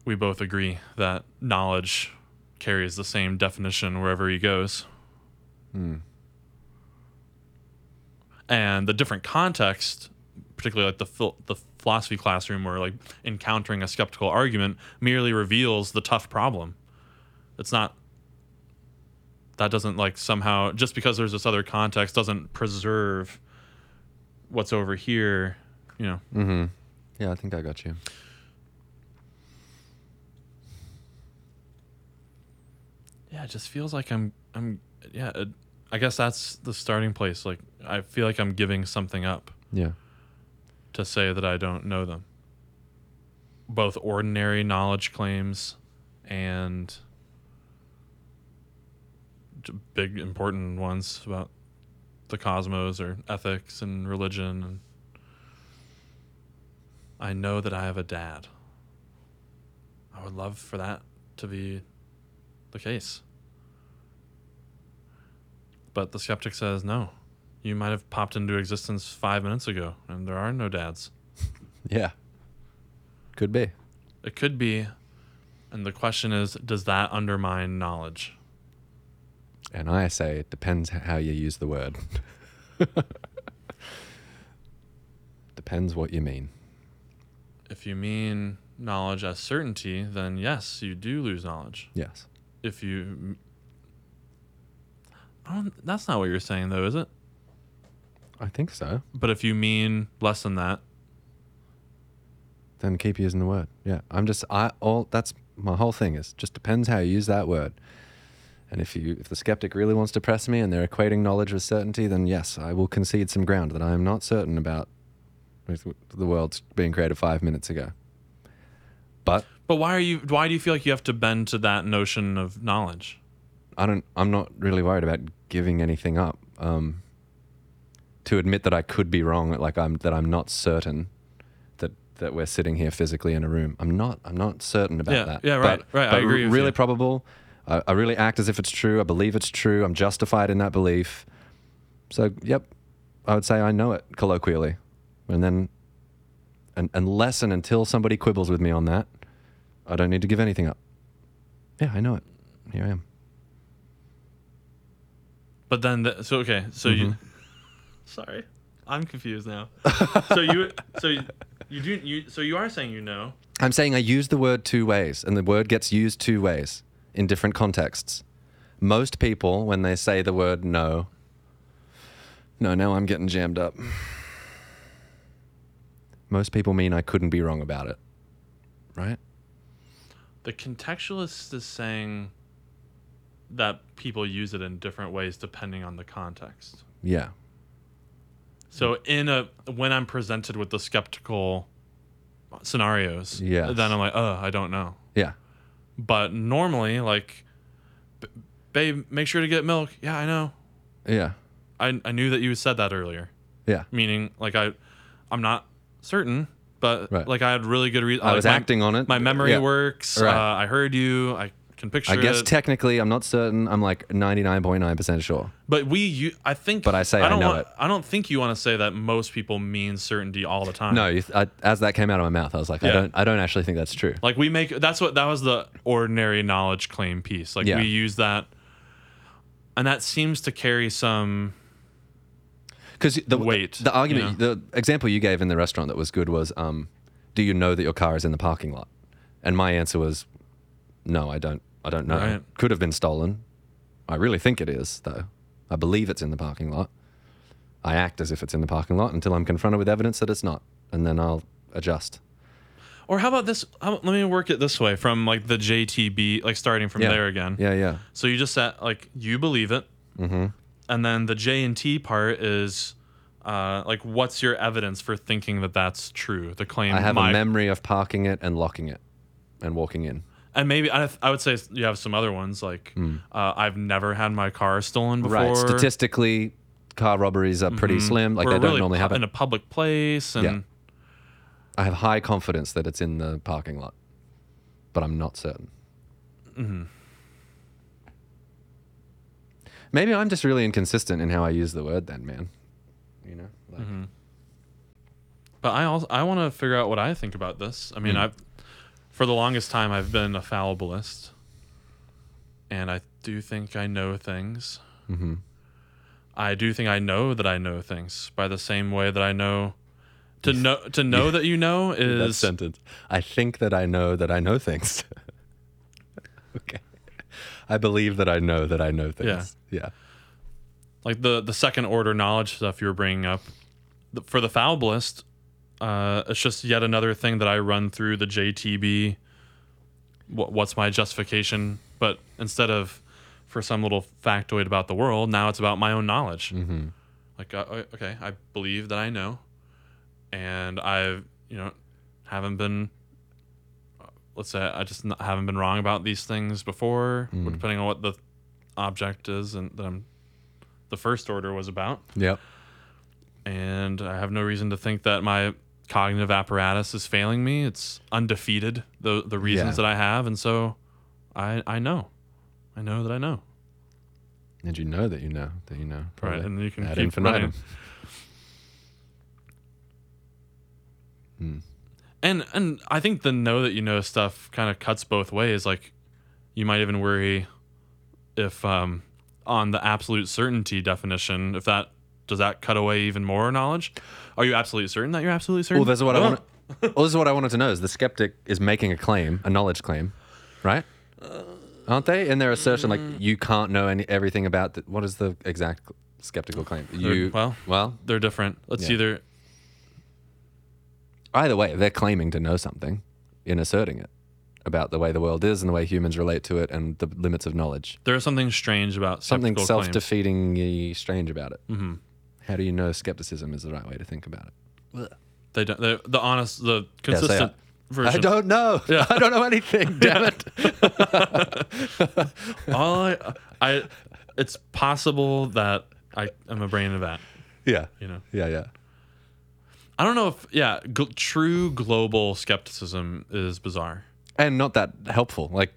S2: we both agree that knowledge carries the same definition wherever he goes. And the different context, particularly like the phil- the philosophy classroom, where like encountering a skeptical argument merely reveals the tough problem. It's not that doesn't like somehow just because there's this other context doesn't preserve what's over here, you know.
S1: mm-hmm. Yeah, I think I got you.
S2: Yeah, it just feels like I'm I'm yeah, it, I guess that's the starting place. Like I feel like I'm giving something up
S1: Yeah.
S2: to say that I don't know them. Both ordinary knowledge claims and big important ones about the cosmos or ethics and religion and I know that I have a dad. I would love for that to be the case. But the skeptic says no. You might have popped into existence five minutes ago, and there are no dads.
S1: Yeah. Could be.
S2: It could be. And the question is does that undermine knowledge?
S1: And I say it depends how you use the word. depends what you mean.
S2: If you mean knowledge as certainty, then yes, you do lose knowledge.
S1: Yes.
S2: If you. I don't, that's not what you're saying, though, is it?
S1: I think so.
S2: But if you mean less than that,
S1: Then keep using the word. Yeah. I'm just I all that's my whole thing is just depends how you use that word. And if you if the skeptic really wants to press me and they're equating knowledge with certainty, then yes, I will concede some ground that I am not certain about the world being created five minutes ago. But
S2: but why are you? Why do you feel like you have to bend to that notion of knowledge?
S1: I don't. I'm not really worried about giving anything up. Um, to admit that I could be wrong, like I'm that I'm not certain that that we're sitting here physically in a room. I'm not. I'm not certain about
S2: Yeah,
S1: that.
S2: yeah, right,
S1: But,
S2: right, I
S1: But
S2: agree with
S1: really
S2: you.
S1: I, I really act as if it's true. I believe it's true. I'm justified in that belief. So, yep, I would say I know it colloquially, and then, and unless and until somebody quibbles with me on that, I don't need to give anything up. Yeah, I know it. Here I am.
S2: But then, the, so okay, so
S1: Mm-hmm.
S2: you. Sorry, I'm confused now. so you, so you, you do you, so you are saying you know.
S1: I'm saying I use the word two ways, and the word gets used two ways in different contexts. Most people, when they say the word no, no, now I'm getting jammed up. Most people mean I couldn't be wrong about it. Right?
S2: The contextualist is saying that people use it in different ways depending on the context.
S1: Yeah.
S2: So in a when I'm presented with the skeptical scenarios,
S1: Yes.
S2: then I'm like, oh, I don't know.
S1: Yeah.
S2: But normally, like, "B- babe, make sure to get milk. Yeah, I know.
S1: Yeah.
S2: I I knew that you said that earlier.
S1: Yeah.
S2: Meaning, like, I, I'm not certain, but
S1: Right.
S2: like I had really good reason.
S1: I was acting on it.
S2: My memory
S1: Yeah.
S2: works.
S1: Right.
S2: Uh, I heard you. I can picture
S1: I guess
S2: it.
S1: technically, I'm not certain. I'm like 99.9% sure.
S2: but we, you, I think.
S1: But I say I
S2: don't
S1: know
S2: want,
S1: it.
S2: I don't think you want to say that most people mean certainty all the time.
S1: No, you th- I, as that came out of my mouth, I was like, I don't, I don't actually think that's true.
S2: Like we make that's what that was the ordinary knowledge claim piece. Like
S1: Yeah.
S2: we use that, and that seems to carry some.
S1: Because the
S2: Wait,
S1: the argument,
S2: you
S1: the example you gave in the restaurant that was good was, um, do you know that your car is in the parking lot? And my answer was, no, I don't. I don't know.
S2: Right.
S1: Could have been stolen. I really think it is, though. I believe it's in the parking lot. I act as if it's in the parking lot until I'm confronted with evidence that it's not, and then I'll adjust.
S2: Or how about this? How, let me work it this way from like the JTB, like starting from
S1: Yeah.
S2: there again.
S1: Yeah, yeah.
S2: So you just said like you believe it,
S1: Mm-hmm.
S2: and then the J and T part is. Uh, like, what's your evidence for thinking that that's true? The claim.
S1: I have
S2: my,
S1: a memory of parking it and locking it, and walking in.
S2: And maybe I, I would say you have some other ones like uh, I've never had my car stolen before.
S1: Right. Statistically, car robberies are pretty slim. Like
S2: Or
S1: they don't normally happen.
S2: in a public place, and
S1: Yeah. I have high confidence that it's in the parking lot, but I'm not certain.
S2: Mm-hmm.
S1: Maybe I'm just really inconsistent in how I use the word, then, man. You know, like,
S2: Mm-hmm. But I also I want to figure out what I think about this. I mean,
S1: Hmm.
S2: I've for the longest time I've been a fallibilist, and I do think I know things.
S1: mm-hmm.
S2: I do think I know that I know things by the same way that I know to know to know that you know is.
S1: that sentence. I think that I know that I know things. okay. I believe that I know that I know things. Yeah.
S2: like the the second order knowledge stuff you were bringing up. The- For the fallibilist, uh, it's just yet another thing that I run through the JTB. What, what's my justification? But instead of for some little factoid about the world, now it's about my own knowledge.
S1: Mm-hmm.
S2: Like, uh, okay, I believe that I know, and I've you know haven't been. uh, Let's say I just not, haven't been wrong about these things before, or depending on what the object is, and that I'm the first order was about.
S1: Yep.
S2: And I have no reason to think that my cognitive apparatus is failing me. It's undefeated, the the reasons
S1: Yeah.
S2: that I have, and so I I know. I know that I know.
S1: And you know that you know that you know.
S2: Right. And you can
S1: Ad
S2: keep
S1: infinitum. Hmm.
S2: And and I think the know that you know stuff kind of cuts both ways. Like you might even worry if um on the absolute certainty definition, if that does that cut away even more knowledge? Are you absolutely certain that you're absolutely certain?
S1: Well, that's what I
S2: Well,
S1: want. well, this is what I wanted to know: is the skeptic is making a claim, a knowledge claim, right? Aren't they? In their assertion, like you can't know any everything about the, what is the exact skeptical claim? You
S2: well-
S1: well,
S2: They're different. Let's
S1: Yeah.
S2: either
S1: either way, they're claiming to know something in asserting it about the way the world is and the way humans relate to it and the limits of knowledge.
S2: there is something strange about
S1: Something self-defeatingly strange about it.
S2: Mm-hmm.
S1: How do you know skepticism is the right way to think about it?
S2: They don't. They, the honest, the consistent version.
S1: I don't know.
S2: Yeah.
S1: I don't know anything. Damn it.
S2: All I, I, it's possible that I am a brain event.
S1: yeah.
S2: You know.
S1: Yeah. Yeah.
S2: I don't know if yeah, gl- true global skepticism is bizarre.
S1: and not that helpful. Like,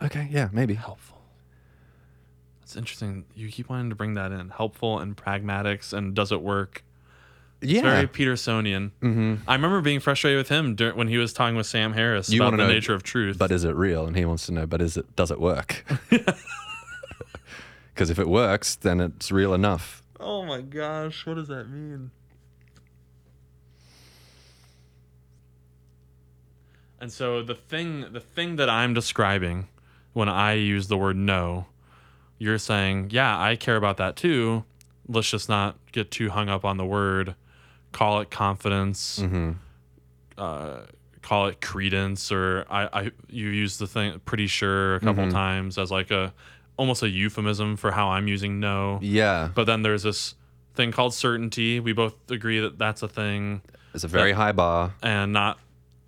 S1: okay, yeah, maybe.
S2: Helpful. That's interesting. You keep wanting to bring that in. Helpful and pragmatics and does it work?
S1: Yeah,
S2: It's very Petersonian. Mm-hmm. I remember being frustrated with him dur- when he was talking with Sam Harris
S1: You
S2: about the
S1: know-
S2: nature of truth.
S1: but is it real? And he wants to know, but is it? Does it work? Because if it works, then it's real enough.
S2: oh my gosh, what does that mean? And so the thing the thing that I'm describing when I use the word know, you're saying, yeah, I care about that too. Let's just not get too hung up on the word. Call it confidence.
S1: Mm-hmm.
S2: Uh, call it credence, or I, I you use the thing pretty sure a couple
S1: Mhm.
S2: times as like a almost a euphemism for how I'm using know.
S1: Yeah,
S2: But then there's this thing called certainty. We both agree that that's a thing,
S1: it's a very high bar.
S2: and not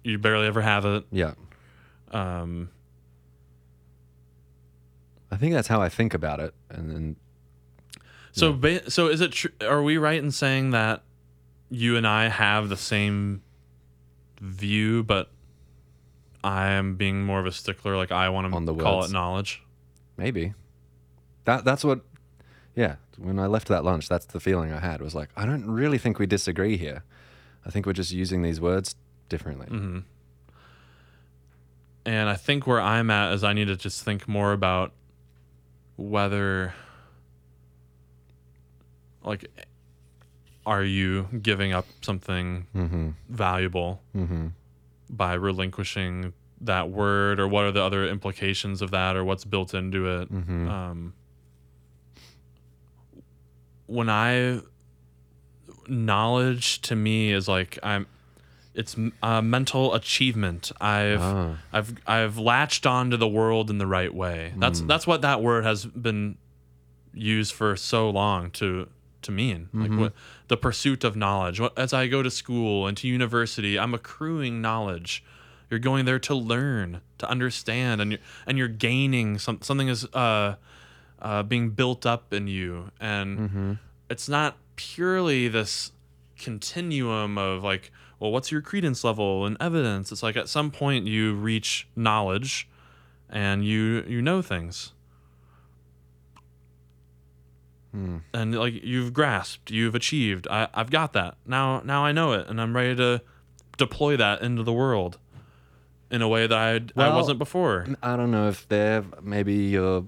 S2: you barely ever have it.
S1: Yeah,
S2: Um,
S1: I think that's how I think about it. And then
S2: so ba- so is it? Tr- are we right in saying that you and I have the same view, but I am being more of a stickler. Like I want
S1: On the
S2: to call
S1: words.
S2: it knowledge.
S1: Maybe. That that's what yeah, when I left that lunch, that's the feeling I had was like, I don't really think we disagree here. I think we're just using these words differently.
S2: Mm-hmm. And I think where I'm at is I need to just think more about whether, like, are you giving up something
S1: Mm-hmm.
S2: valuable
S1: Mm-hmm.
S2: by relinquishing that word, or what are the other implications of that, or what's built into it?
S1: Mm-hmm.
S2: Um, when I knowledge to me is like I'm it's a mental achievement. I've
S1: Ah.
S2: I've I've latched onto the world in the right way. That's that's what that word has been used for so long to to mean. Like what the pursuit of knowledge. As I go to school and to university, I'm accruing knowledge. You're going there to learn, to understand, and you're and you're gaining some something is uh, uh, being built up in you, and it's not purely this continuum of like, well, what's your credence level and evidence? It's like at some point you reach knowledge, and you you know things, hmm. and like you've grasped, you've achieved. I I've got that now. Now I know it, and I'm ready to deploy that into the world in a way that I I
S1: Well,
S2: wasn't before.
S1: I don't know if they're maybe you're.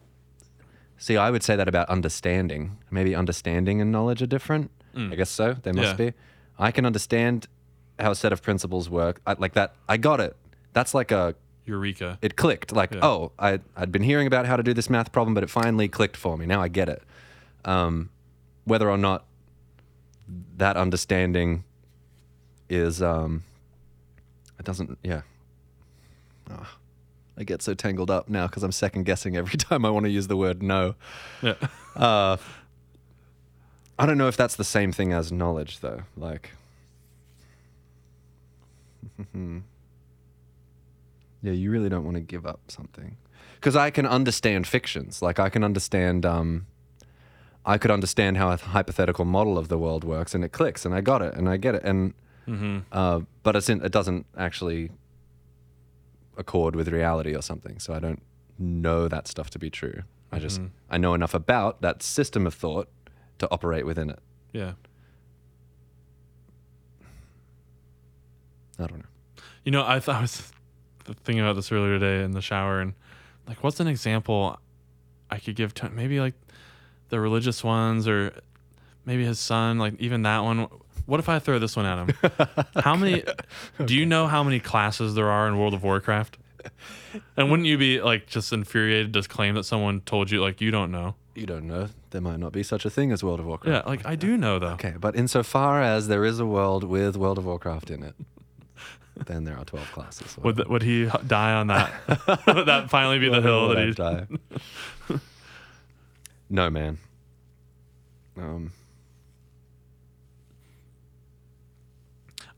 S1: See, I would say that about understanding. Maybe understanding and knowledge are different. Hmm. I guess so. They must
S2: Yeah.
S1: be. I can understand how a set of principles work. I, like that. I got it. That's like a.
S2: Eureka.
S1: It clicked. Like,
S2: Yeah.
S1: oh, I I'd been hearing about how to do this math problem, but it finally clicked for me. Now I get it. Um, whether or not that understanding is um, it doesn't. Yeah. Ah, I get so tangled up now because I'm second guessing every time I want to use the word know.
S2: Yeah.
S1: Uh, I don't know if that's the same thing as knowledge, though. Like, yeah, you really don't want to give up something. Because I can understand fictions. Like, I can understand, um, I could understand how a hypothetical model of the world works, and it clicks, and I got it, and I get it. And, uh, but it's in, it doesn't actually accord with reality or something. So I don't know that stuff to be true. I just I know enough about that system of thought to operate within it.
S2: Yeah.
S1: I don't know.
S2: You know, I I was thinking about this earlier today in the shower, and like, what's an example I could give to maybe like the religious ones, or maybe his son, like even that one. What if I throw this one at him? How many? Do you know how many classes there are in World of Warcraft? And wouldn't you be like just infuriated to claim that someone told you like you don't know?
S1: You don't know. There might not be such a thing as World of Warcraft.
S2: Yeah, like I do know though.
S1: Okay, but insofar as there is a world with World of Warcraft in it, then there are 12 classes.
S2: Would th- would he die on that? would that finally be the hill that he?
S1: die? no, man. Um,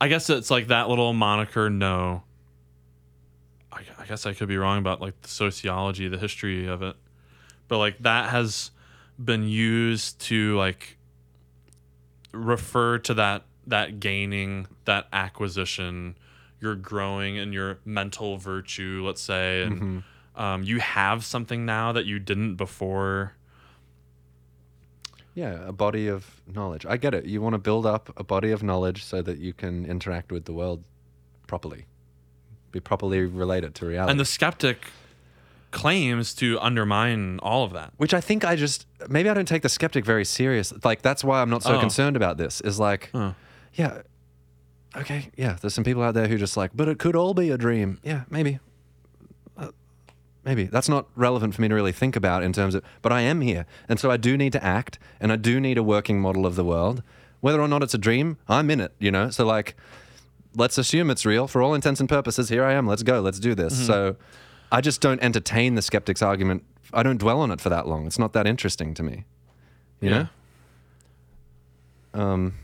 S2: I guess it's like that little moniker. No. I, I guess I could be wrong about like the sociology, the history of it, but like that has been used to like refer to that that gaining, that acquisition. You're growing in your mental virtue, let's say, and um, you have something now that you didn't before.
S1: yeah, a body of knowledge. I get it. You want to build up a body of knowledge so that you can interact with the world properly, be properly related to reality.
S2: And the skeptic claims to undermine all of that.
S1: Which I think I just maybe I don't take the skeptic very serious. Like that's why I'm not so
S2: Oh.
S1: concerned about this. Is like, yeah, okay, yeah. There's some people out there who just like, but it could all be a dream. Yeah, maybe. Uh, Maybe that's not relevant for me to really think about in terms of, but I am here, and so I do need to act, and I do need a working model of the world, whether or not it's a dream. I'm in it, you know. So like, let's assume it's real for all intents and purposes. Here I am. Let's go. Let's do this. So, I just don't entertain the skeptic's argument. I don't dwell on it for that long. It's not that interesting to me. You
S2: Yeah.
S1: know. Um.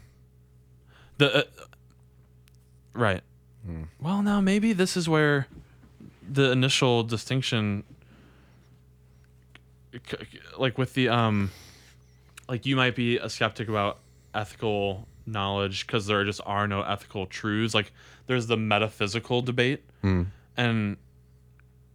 S2: The uh, right. Well, now maybe this is where the initial distinction, like with the um, like you might be a skeptic about ethical knowledge because there just are no ethical truths. Like there's the metaphysical debate, And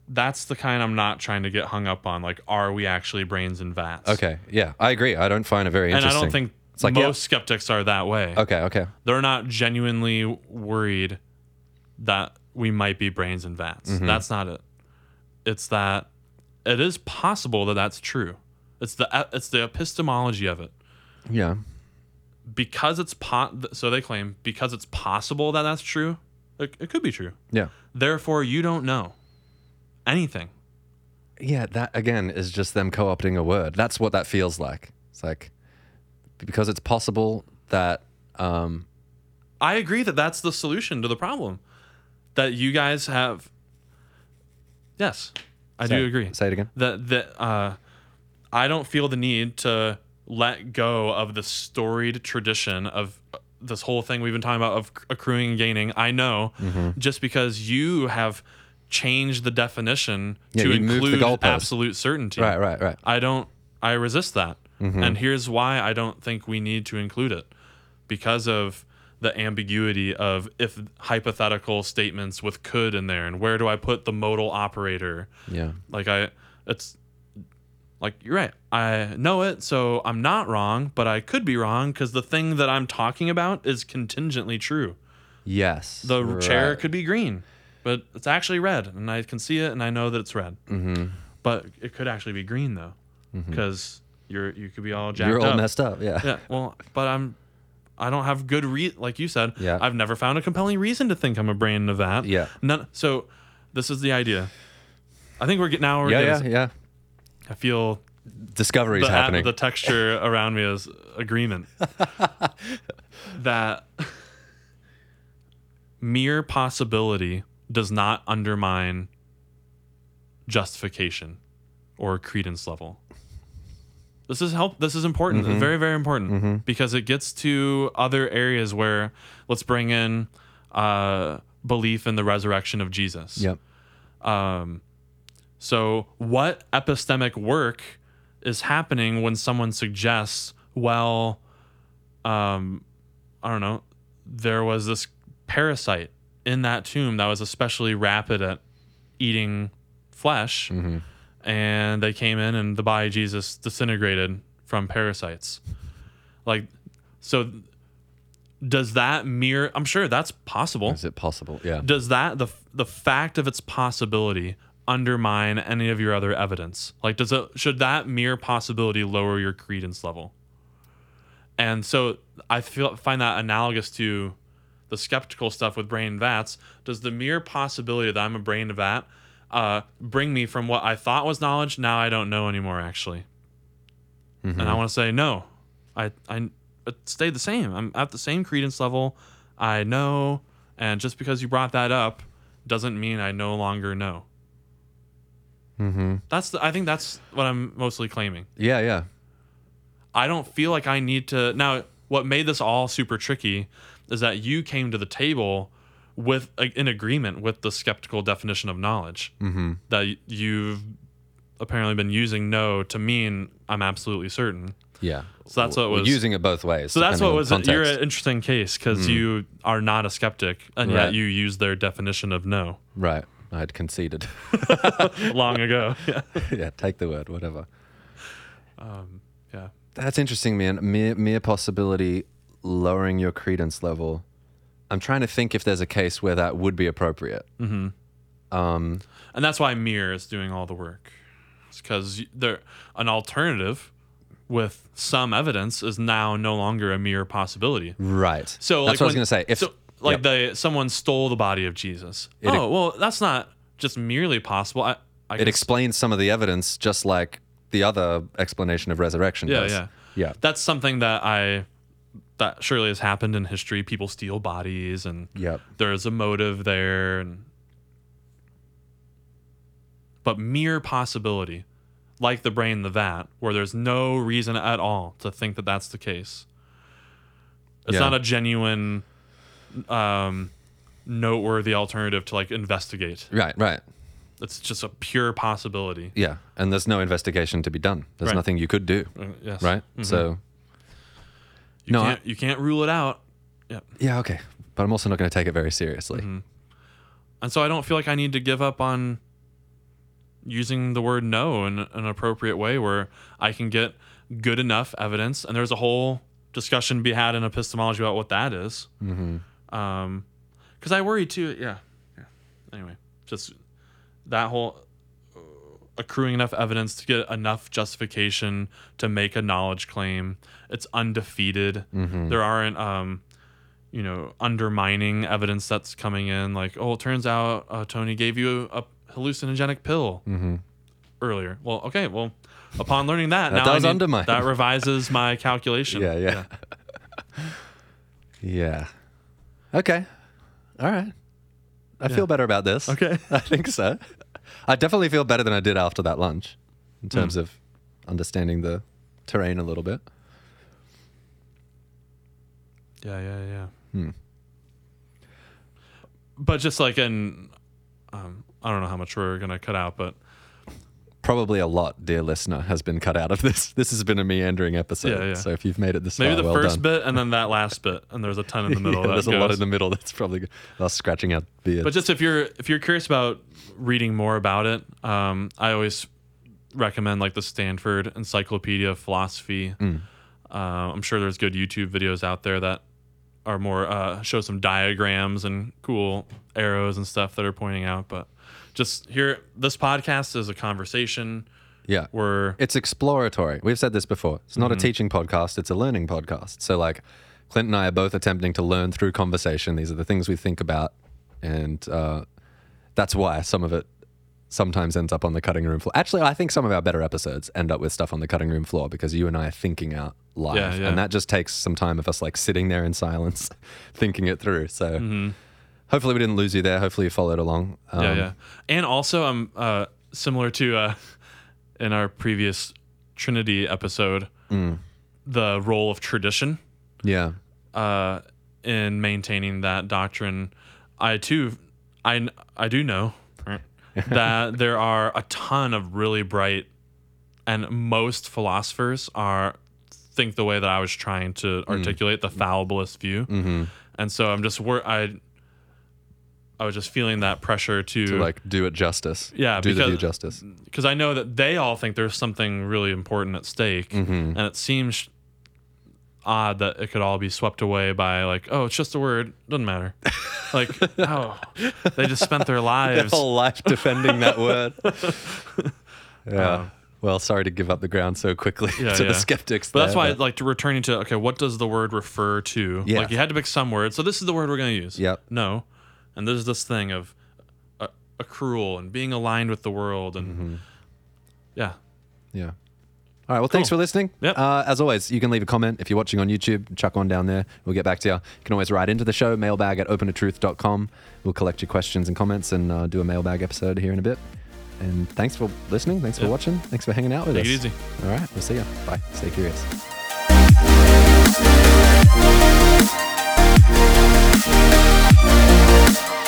S2: that's the kind I'm not trying to get hung up on. Like, are we actually brains in vats?
S1: Okay. Yeah, I agree. I don't find it very interesting.
S2: And I don't think
S1: It's like,
S2: most
S1: yeah.
S2: skeptics are that way.
S1: Okay. Okay.
S2: They're not genuinely worried that we might be brains in vats.
S1: Mm-hmm.
S2: That's not it. It's that it is possible that that's true. It's the it's the epistemology of it.
S1: Yeah.
S2: Because it's po- so they claim because it's possible that that's true. It, it could be true.
S1: Yeah.
S2: Therefore, you don't know anything.
S1: Yeah. That again is just them co-opting a word. That's what that feels like. It's like because it's possible that um,
S2: I agree that that's the solution to the problem. That you guys have. Yes, I
S1: say-
S2: do agree.
S1: Say it again.
S2: that that uh, I don't feel the need to let go of the storied tradition of uh, this whole thing we've been talking about of accruing and gaining. I know
S1: Mm-hmm.
S2: just because you have changed the definition
S1: Yeah,
S2: to
S1: you moved the
S2: include absolute certainty.
S1: Right. Right. Right.
S2: I don't. I resist that,
S1: Mm-hmm.
S2: and here's why I don't think we need to include it because of the ambiguity of if hypothetical statements with could in there and where do I put the modal operator
S1: Yeah.
S2: like I, it's like you're right. I know it, so I'm not wrong, but I could be wrong because the thing that I'm talking about is contingently true.
S1: Yes.
S2: The chair could be green, but it's actually red, and I can see it, and I know that it's red. Mm-hmm. But it could actually be green though, because you're you could be all jacked.
S1: You're all
S2: up.
S1: messed up. Yeah.
S2: Yeah. Well, but I'm. I don't have good re like you said.
S1: Yeah.
S2: I've never found a compelling reason to think I'm a brain in a vat.
S1: Yeah.
S2: None. So, this is the idea. I think we're getting now. We're
S1: Yeah.
S2: getting,
S1: Yeah. Yeah.
S2: I feel
S1: Discovery's
S2: the,
S1: happening.
S2: the texture around me is agreement that mere possibility does not undermine justification or credence level. This is help. This is important.
S1: Mm-hmm.
S2: Very, very important because it gets to other areas where let's bring in uh, belief in the resurrection of Jesus.
S1: yep.
S2: Um, so, what epistemic work is happening when someone suggests, well, um, I don't know, there was this parasite in that tomb that was especially rapid at eating flesh, and they came in and the body of Jesus disintegrated from parasites. Like, so does that mere, I'm sure that's possible
S1: Is it possible? Yeah.
S2: does that the the fact of its possibility undermine any of your other evidence like does it should that mere possibility lower your credence level and so i feel find that analogous to the skeptical stuff with brain vats does the mere possibility that i'm a brain vat uh, bring me from what i thought was knowledge now i don't know anymore actually and i want to say no i i stayed the same i'm at the same credence level i know and just because you brought that up doesn't mean I no longer know.
S1: Mm-hmm.
S2: That's the, I think that's what I'm mostly claiming.
S1: Yeah. Yeah.
S2: I don't feel like I need to now. What made this all super tricky is that you came to the table with like, in agreement with the skeptical definition of knowledge
S1: Mm-hmm.
S2: that you've apparently been using know to mean I'm absolutely certain.
S1: Yeah.
S2: So that's what was-
S1: using it both ways.
S2: So that's what was you're an interesting case because you are not a skeptic and
S1: Right.
S2: yet you use their definition of know
S1: right. I had conceded.
S2: long ago. Yeah.
S1: yeah. Take the word. Whatever.
S2: Um, yeah.
S1: That's interesting, man. Mere, mere possibility lowering your credence level. I'm trying to think if there's a case where that would be appropriate.
S2: Mm-hmm.
S1: Um,
S2: and that's why mere is doing all the work. It's because there an alternative with some evidence is now no longer a mere possibility.
S1: right.
S2: So
S1: that's
S2: like
S1: what I was gonna say. If
S2: so, like
S1: yep.
S2: the someone stole the body of Jesus.
S1: It-
S2: oh well, that's not just merely possible. I, I
S1: it explains some of the evidence, just like the other explanation of resurrection
S2: Yeah,
S1: does.
S2: yeah.
S1: yeah.
S2: that's something that I that surely has happened in history. People steal bodies, and
S1: Yep.
S2: there's a motive there, and but mere possibility, like the brain, in the vat, where there's no reason at all to think that that's the case. It's
S1: Yeah.
S2: not a genuine, um, noteworthy alternative to like investigate.
S1: Right. Right.
S2: It's just a pure possibility.
S1: Yeah. And there's no investigation to be done. There's
S2: Right.
S1: nothing you could do.
S2: Uh, yes.
S1: Right.
S2: Mhm.
S1: So
S2: you
S1: no,
S2: can't you can't rule it out. Yeah.
S1: yeah. Okay. But I'm also not going to take it very seriously.
S2: Mm-hmm. and so I don't feel like I need to give up on using the word know in an appropriate way where I can get good enough evidence. And there's a whole discussion to be had in epistemology about what that is.
S1: Mm-hmm.
S2: Um, because I worry too. Yeah, yeah. Anyway, just that whole accruing enough evidence to get enough justification to make a knowledge claim. It's undefeated.
S1: Mm-hmm.
S2: There aren't, um, you know, undermining evidence that's coming in. Like, oh, it turns out uh, Tony gave you a hallucinogenic pill
S1: Mm-hmm.
S2: earlier. Well, okay. Well, upon learning that,
S1: That
S2: now
S1: does undermine.
S2: that revises my calculation.
S1: Yeah, yeah. Yeah. Okay. All right. I
S2: Yeah.
S1: feel better about this.
S2: Okay.
S1: I think so. I definitely feel better than I did after that lunch in terms of understanding the terrain a little bit.
S2: Yeah, yeah, yeah.
S1: Hmm.
S2: But just like in, um, I don't know how much we're gonna cut out, but
S1: Probably a lot, dear listener, has been cut out of this. This has been a meandering episode.
S2: Yeah, yeah.
S1: So if you've made it this far,
S2: maybe
S1: far,
S2: the
S1: well
S2: first
S1: done.
S2: bit and then that last bit, and there's a ton in the middle.
S1: yeah, there's a lot in the middle that's probably good. us scratching our beards.
S2: But just if you're if you're curious about reading more about it, um, I always recommend like the Stanford Encyclopedia of Philosophy.
S1: Mm.
S2: Uh, I'm sure there's good YouTube videos out there that are more uh, show some diagrams and cool arrows and stuff that are pointing out. But just here, this podcast is a conversation
S1: yeah.
S2: where
S1: It's exploratory. We've said this before. It's
S2: Mm-hmm.
S1: not a teaching podcast, it's a learning podcast. So, like, Clint and I are both attempting to learn through conversation. These are the things we think about. And uh, that's why some of it sometimes ends up on the cutting room floor. Actually, I think some of our better episodes end up with stuff on the cutting room floor because you and I are thinking out live.
S2: Yeah, yeah.
S1: And that just takes some time of us, like, sitting there in silence, thinking it through. So,
S2: Mm-hmm.
S1: Hopefully, we didn't lose you there. Hopefully, you followed along.
S2: yeah,
S1: Um,
S2: yeah. And also, I'm uh, similar to uh, in our previous Trinity episode,
S1: Mm.
S2: the role of tradition.
S1: Yeah.
S2: uh, in maintaining that doctrine, I too, I I do know that there are a ton of really bright, and most philosophers are think the way that I was trying to articulate the fallibilist view,
S1: Mm-hmm.
S2: and so I'm just wor- I. I was just feeling that pressure to,
S1: To, like, do it justice.
S2: Yeah,
S1: Do the
S2: because-
S1: view justice.
S2: because I know that they all think there's something really important at stake,
S1: Mm-hmm.
S2: and it seems odd that it could all be swept away by like, oh, it's just a word, doesn't matter. like, oh, they just spent their lives, their
S1: whole life defending that word. yeah.
S2: Um,
S1: well, sorry to give up the ground so quickly
S2: Yeah,
S1: to
S2: yeah.
S1: the skeptics.
S2: But that's
S1: there,
S2: why, like, to returning to okay, what does the word refer to?
S1: Yeah.
S2: Like, you had to pick some word, so this is the word we're going to use.
S1: Yep.
S2: No, and there's this thing of uh, accrual and being aligned with the world, and
S1: Mm-hmm.
S2: yeah,
S1: Yeah. All right. Well, thanks for listening.
S2: Yep.
S1: Uh, as always, you can leave a comment if you're watching on YouTube. Chuck one down there. We'll get back to you. You can always write into the show, mailbag at openatruth.com. We'll collect your questions and comments and uh, do a mailbag episode here in a bit. And thanks for listening. Thanks for watching. Thanks for hanging out with
S2: take
S1: us.
S2: it easy.
S1: All right. We'll see you. Bye. Stay curious. Bye.